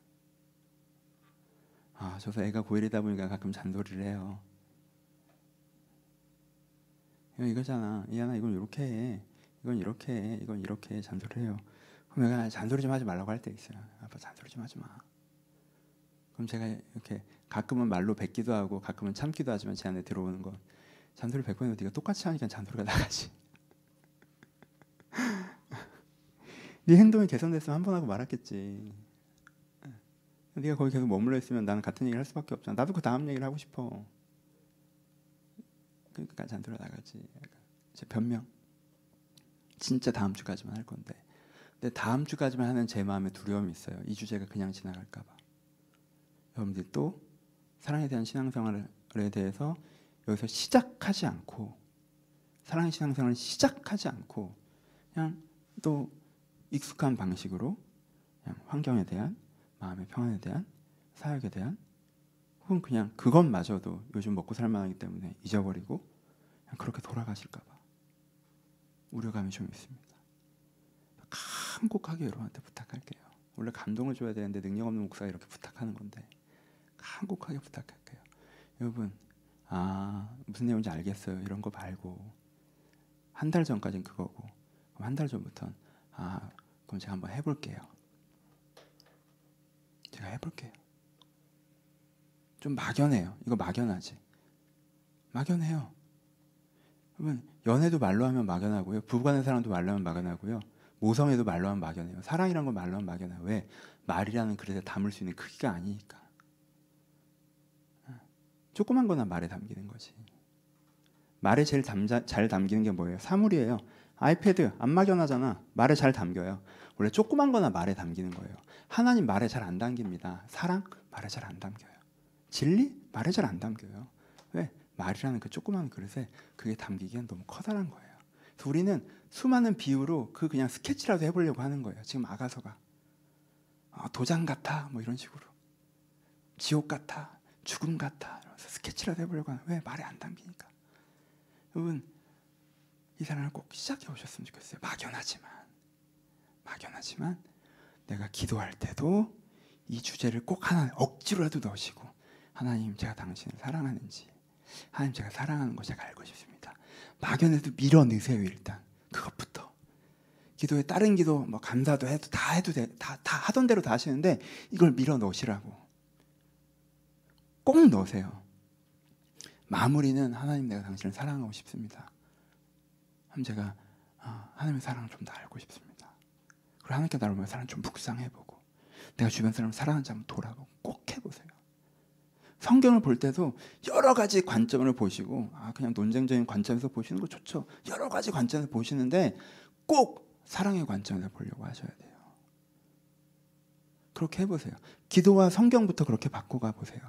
아, 저도 애가 고1이다 보니까 가끔 잔소리를 해요. 이거잖아. 이하나 이건 이렇게 해. 이건 이렇게 해. 이건 이렇게 해. 잔소리 해요. 그럼 내가 잔소리 좀 하지 말라고 할 때 있어요. 아빠 잔소리 좀 하지 마. 그럼 제가 이렇게 가끔은 말로 뱉기도 하고 가끔은 참기도 하지만 제 안에 들어오는 건 잔소리 뱉고 있는데 네가 똑같이 하니까 잔소리가 나가지. 네 행동이 개선됐으면 한 번 하고 말았겠지. 네가 거기 계속 머물러 있으면 나는 같은 얘기를 할 수밖에 없잖아. 나도 그 다음 얘기를 하고 싶어. 그러니까 잔소리 나가지. 제 변명. 진짜 다음 주까지만 할 건데. 근데 다음 주까지만 하는 제 마음에 두려움이 있어요. 이 주제가 그냥 지나갈까 봐. 여러분들이 또 사랑에 대한 신앙생활에 대해서 여기서 시작하지 않고 사랑의 신앙생활을 시작하지 않고 그냥 또 익숙한 방식으로 그냥 환경에 대한 마음의 평안에 대한 사역에 대한 혹은 그냥 그것마저도 요즘 먹고 살만하기 때문에 잊어버리고 그냥 그렇게 돌아가실까봐 우려감이 좀 있습니다. 간곡하게 여러분한테 부탁할게요. 원래 감동을 줘야 되는데 능력 없는 목사가 이렇게 부탁하는 건데 간곡하게 부탁할게요. 여러분 아 무슨 내용인지 알겠어요. 이런 거 말고 한 달 전까지는 그거고 한 달 전부터는 아, 그럼 제가 한번 해볼게요. 제가 해볼게요. 좀 막연해요. 이거 막연하지. 막연해요. 여러분 연애도 말로 하면 막연하고요. 부부간의 사랑도 말로 하면 막연하고요. 모성애도 말로 하면 막연해요. 사랑이란 건 말로 하면 막연해요. 왜? 말이라는 그릇에 담을 수 있는 크기가 아니니까. 조그만 거나 말에 담기는 거지. 말에 제일 담자, 잘 담기는 게 뭐예요? 사물이에요. 아이패드 안 막연하잖아. 말에 잘 담겨요. 원래 조그만 거나 말에 담기는 거예요. 하나님 말에 잘 안 담깁니다. 사랑 말에 잘 안 담겨요. 진리 말에 잘 안 담겨요. 왜? 말이라는 그 조그만 그릇에 그게 담기기엔 너무 커다란 거예요. 그래서 우리는 수많은 비유로 그 그냥 스케치라도 해보려고 하는 거예요. 지금 아가서가 어, 도장 같아 뭐 이런 식으로 지옥 같아 죽음 같아 스케치라도 해보려고 하는 왜 말에 안 담기니까 여러분 이 사랑을 꼭 시작해 보셨으면 좋겠어요. 막연하지만 막연하지만 내가 기도할 때도 이 주제를 꼭 하나 억지로라도 넣으시고 하나님 제가 당신을 사랑하는지 하나님 제가 사랑하는 거 제가 알고 싶습니다. 막연해도 밀어 넣으세요 일단 그것부터 기도에 다른 기도 뭐 감사도 해도 다 해도 돼. 다, 다 하던 대로 다 하시는데 이걸 밀어 넣으시라고 꼭 넣으세요. 마무리는 하나님 내가 당신을 사랑하고 싶습니다. 그럼 제가 아, 하나님의 사랑을 좀 더 알고 싶습니다. 그리고 하나님께 나를 보면 사랑 좀 묵상해보고 내가 주변 사람을 사랑하는지 한번 돌아보고 꼭 해보세요. 성경을 볼 때도 여러 가지 관점을 보시고 아 그냥 논쟁적인 관점에서 보시는 거 좋죠. 여러 가지 관점에서 보시는데 꼭 사랑의 관점에서 보려고 하셔야 돼요. 그렇게 해보세요. 기도와 성경부터 그렇게 바꿔가 보세요.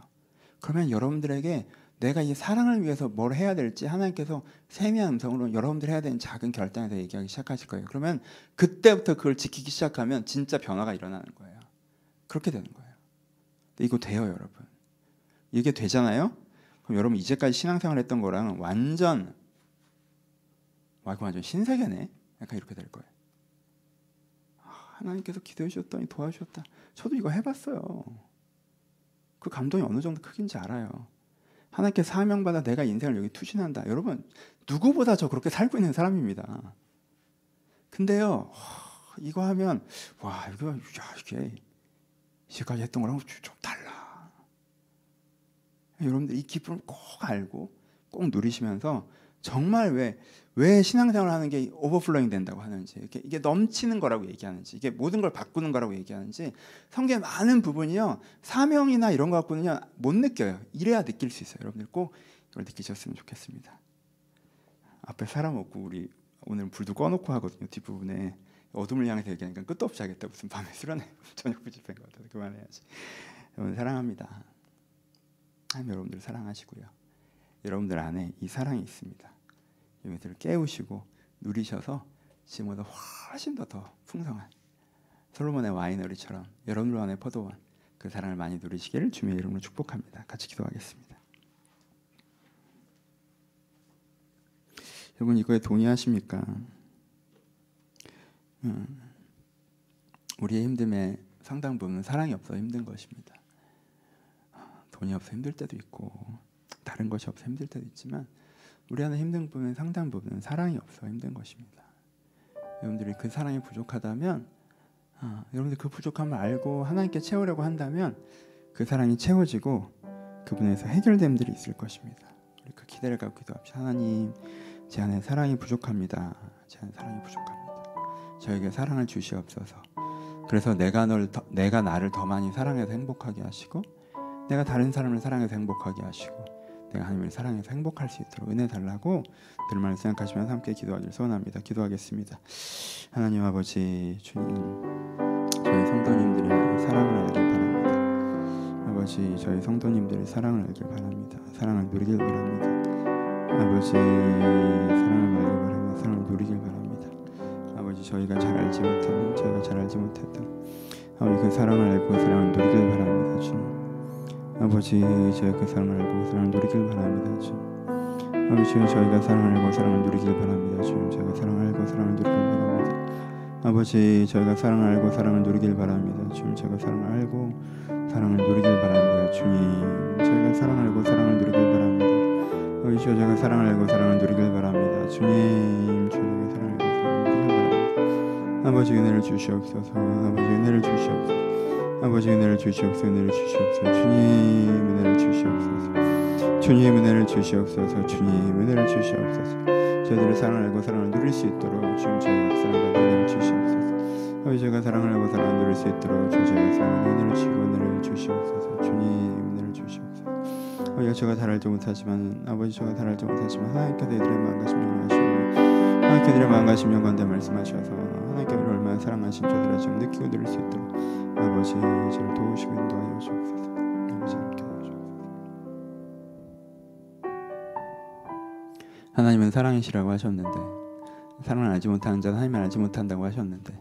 그러면 여러분들에게 내가 이 사랑을 위해서 뭘 해야 될지 하나님께서 세미한 음성으로 여러분들 해야 되는 작은 결단에 대해 얘기하기 시작하실 거예요. 그러면 그때부터 그걸 지키기 시작하면 진짜 변화가 일어나는 거예요. 그렇게 되는 거예요. 이거 돼요, 여러분. 이게 되잖아요. 그럼 여러분 이제까지 신앙생활 했던 거랑 완전 와 이거 완전 신세계네. 약간 이렇게 될 거예요. 아, 하나님께서 기도해 주셨더니 도와주셨다. 저도 이거 해봤어요. 그 감동이 어느 정도 크긴지 알아요. 하나님께 사명받아 내가 인생을 여기 투신한다. 여러분 누구보다 저 그렇게 살고 있는 사람입니다. 근데요 이거 하면 와 이거 야 이게 이제까지 했던 거랑 좀 달라. 여러분들 이 기쁨을 꼭 알고 꼭 누리시면서 정말 왜, 왜 신앙생활을 하는 게 오버플로잉 된다고 하는지, 이게, 이게 넘치는 거라고 얘기하는지, 이게 모든 걸 바꾸는 거라고 얘기하는지, 성경의 많은 부분이요, 사명이나 이런 거 갖고는요, 못 느껴요. 이래야 느낄 수 있어요. 여러분들 꼭 이걸 느끼셨으면 좋겠습니다. 앞에 사람 없고, 우리 오늘 불도 꺼놓고 하거든요. 뒷부분에. 어둠을 향해서 얘기하니까 끝도 없이 하겠다. 무슨 밤에 수련회 저녁 부집회인 것 같아서 그만해야지. 여러분 사랑합니다. 하나님 여러분들 사랑하시고요. 여러분들 안에 이 사랑이 있습니다. 이것들을 깨우시고 누리셔서 지금보다 훨씬 더 더 풍성한 솔로몬의 와이너리처럼 여러분들 안에 포도원 그 사랑을 많이 누리시기를 주님의 이름으로 축복합니다. 같이 기도하겠습니다. 여러분 이거에 동의하십니까? 음, 우리의 힘듦의 상당 부분은 사랑이 없어 힘든 것입니다. 돈이 없어 힘들 때도 있고 다른 것이 없어 힘들 때도 있지만 우리 안에 힘든 부분은 상당 부분은 사랑이 없어 힘든 것입니다. 여러분들이 그 사랑이 부족하다면 아, 여러분들 그 부족함을 알고 하나님께 채우려고 한다면 그 사랑이 채워지고 그분에서 해결됨들이 있을 것입니다. 우리 그 기대를 갖고 기도합시다. 하나님, 제 안에 사랑이 부족합니다. 제 안에 사랑이 부족합니다. 저에게 사랑을 주시옵소서. 그래서 내가 널 더, 내가 나를 더 많이 사랑해서 행복하게 하시고 내가 다른 사람을 사랑해서 행복하게 하시고 내가 하나님을 사랑해서 행복할 수 있도록 은혜 달라고 들말 생각하시면서 함께 기도하기를 소원합니다. 기도하겠습니다. 하나님 아버지 주님 저희 성도님들의 사랑을 알길 바랍니다. 아버지 저희 성도님들의 사랑을 알길 바랍니다. 사랑을 누리길 바랍니다. 아버지 사랑을 알길 바랍니다. 사랑을 누리길 바랍니다. 아버지 저희가 잘 알지 못하는 저희가 잘 알지 못했던 아버지 그 사랑을 알고 그 사랑을 누리길 바랍니다. 주님. 아버지 저희 그 사랑을 알고 사랑을 누리길 바랍니다 주 아버지 저희가 사랑을 알고 사랑을 누리길 바랍니다 주 저희가 사랑을 알고 사랑을 누리길 바랍니다. 아버지 저희가 사랑을 알고 사랑을 누리길 바랍니다 주 저희가 사랑을 알고 사랑을 누리길 바랍니다 주님. 저희가 사랑을 알고 사랑을 누리길 바랍니다. 아버지 저희가 사랑을 알고 사랑을 누리길 바랍니다 주님. 저희가 사랑을 알고 사랑을 누리길 바랍니다. 아버지 은혜를 주시옵소서. 아버지 은혜를 주시옵소서 아버지 은혜를 주시옵소서 은혜를 주시옵소서 주님 은혜를 주시옵소서 주님 은혜를 주시옵소서 주님 은혜를 주시옵소서 저희들의 사랑을 알고 사랑을 누릴 수 있도록 주님 저희가 사랑받는 은혜를 주시옵소서. 아버지 저희가 사랑을 알고 사랑을 누릴 수 있도록 주님 저희가 사랑받는 은혜를 주시고 은혜를 주시옵소서. 주님 은혜를 주시옵소서. 아버지 저가 잘 알지 못하지만 아버지 저가 잘 알지 못하지만 하나님께서 이들의 마음가짐 영하시고 하나님께 이들의 마음가짐 영관대 말씀하셔서 하나님께 우리를 얼마나 사랑하신 저들을 지금 느끼고 누릴 수 있도록 아버지 저를 도우시고 인도하여 주옵소서. 아버지 함께 주옵소서. 하나님은 사랑이시라고 하셨는데 사랑을 알지 못하는 자는 하나님을 알지 못한다고 하셨는데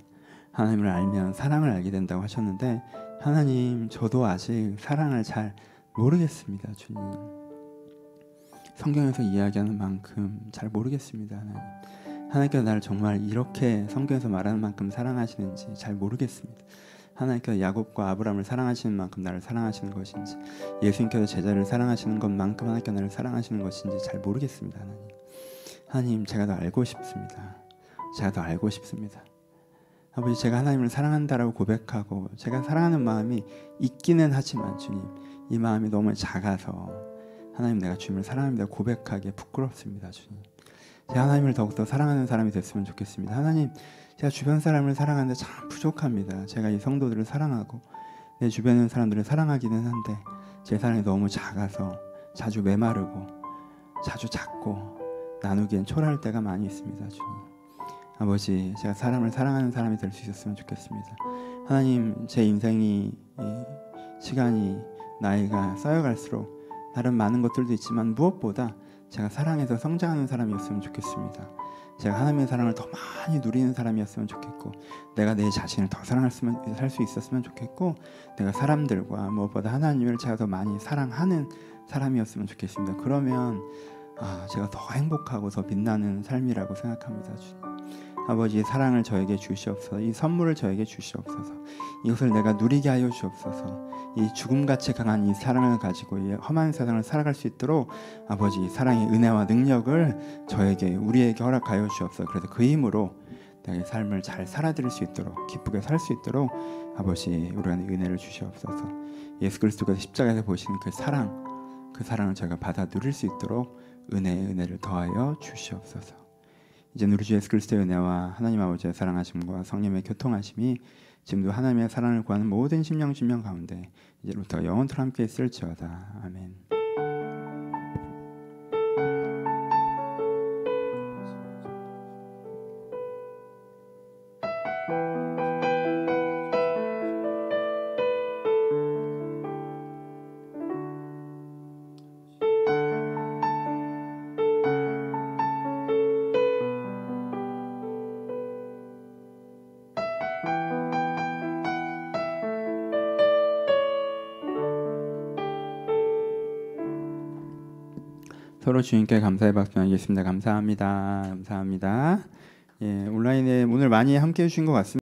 하나님을 알면 사랑을 알게 된다고 하셨는데 하나님 저도 아직 사랑을 잘 모르겠습니다 주님 성경에서 이야기하는 만큼 잘 모르겠습니다 하나님 하나님께서 나를 정말 이렇게 성경에서 말하는 만큼 사랑하시는지 잘 모르겠습니다. 하나님께서 야곱과 아브라함을 사랑하시는 만큼 나를 사랑하시는 것인지 예수님께서 제자를 사랑하시는 것만큼 하나님께서 나를 사랑하시는 것인지 잘 모르겠습니다 하나님. 하나님 제가 더 알고 싶습니다. 제가 더 알고 싶습니다. 아버지 제가 하나님을 사랑한다라고 고백하고 제가 사랑하는 마음이 있기는 하지만 주님 이 마음이 너무 작아서 하나님 내가 주님을 사랑합니다 고백하기에 부끄럽습니다 주님 제가 하나님을 더욱더 사랑하는 사람이 됐으면 좋겠습니다. 하나님 제가 주변 사람을 사랑하는데 참 부족합니다. 제가 이 성도들을 사랑하고 내 주변의 사람들을 사랑하기는 한데 제 사랑이 너무 작아서 자주 메마르고 자주 작고 나누기엔 초라할 때가 많이 있습니다 주님. 아버지 제가 사람을 사랑하는 사람이 될 수 있었으면 좋겠습니다. 하나님 제 인생이 이 시간이 나이가 쌓여갈수록 다른 많은 것들도 있지만 무엇보다 제가 사랑해서 성장하는 사람이었으면 좋겠습니다. 제가 하나님의 사랑을 더 많이 누리는 사람이었으면 좋겠고, 내가 내 자신을 더 사랑할 수 있었으면 좋겠고, 내가 사람들과 무엇보다 하나님을 제가 더 많이 사랑하는 사람이었으면 좋겠습니다. 그러면 아, 제가 더 행복하고 더 빛나는 삶이라고 생각합니다. 아버지의 사랑을 저에게 주시옵소서. 이 선물을 저에게 주시옵소서. 이것을 내가 누리게 하여 주옵소서. 이 죽음같이 강한 이 사랑을 가지고 이 험한 세상을 살아갈 수 있도록 아버지 사랑의 은혜와 능력을 저에게 우리에게 허락하여 주옵소서. 그래서 그 힘으로 내가 삶을 잘 살아드릴 수 있도록 기쁘게 살 수 있도록 아버지 우리가 은혜를 주시옵소서. 예수 그리스도께서 십자가에서 보신 그 사랑 그 사랑을 제가 받아 누릴 수 있도록 은혜의 은혜를 더하여 주시옵소서. 이제 우리 주 예수 그리스도의 은혜와 하나님 아버지의 사랑하심과 성령의 교통하심이 지금도 하나님의 사랑을 구하는 모든 심령 심령 가운데 이제부터 영원토록 함께 있을지어다. 아멘. 서로 주님께 감사의 박수 나누겠습니다. 감사합니다. 감사합니다. 예, 온라인에 오늘 많이 함께 해 주신 것 같습니다.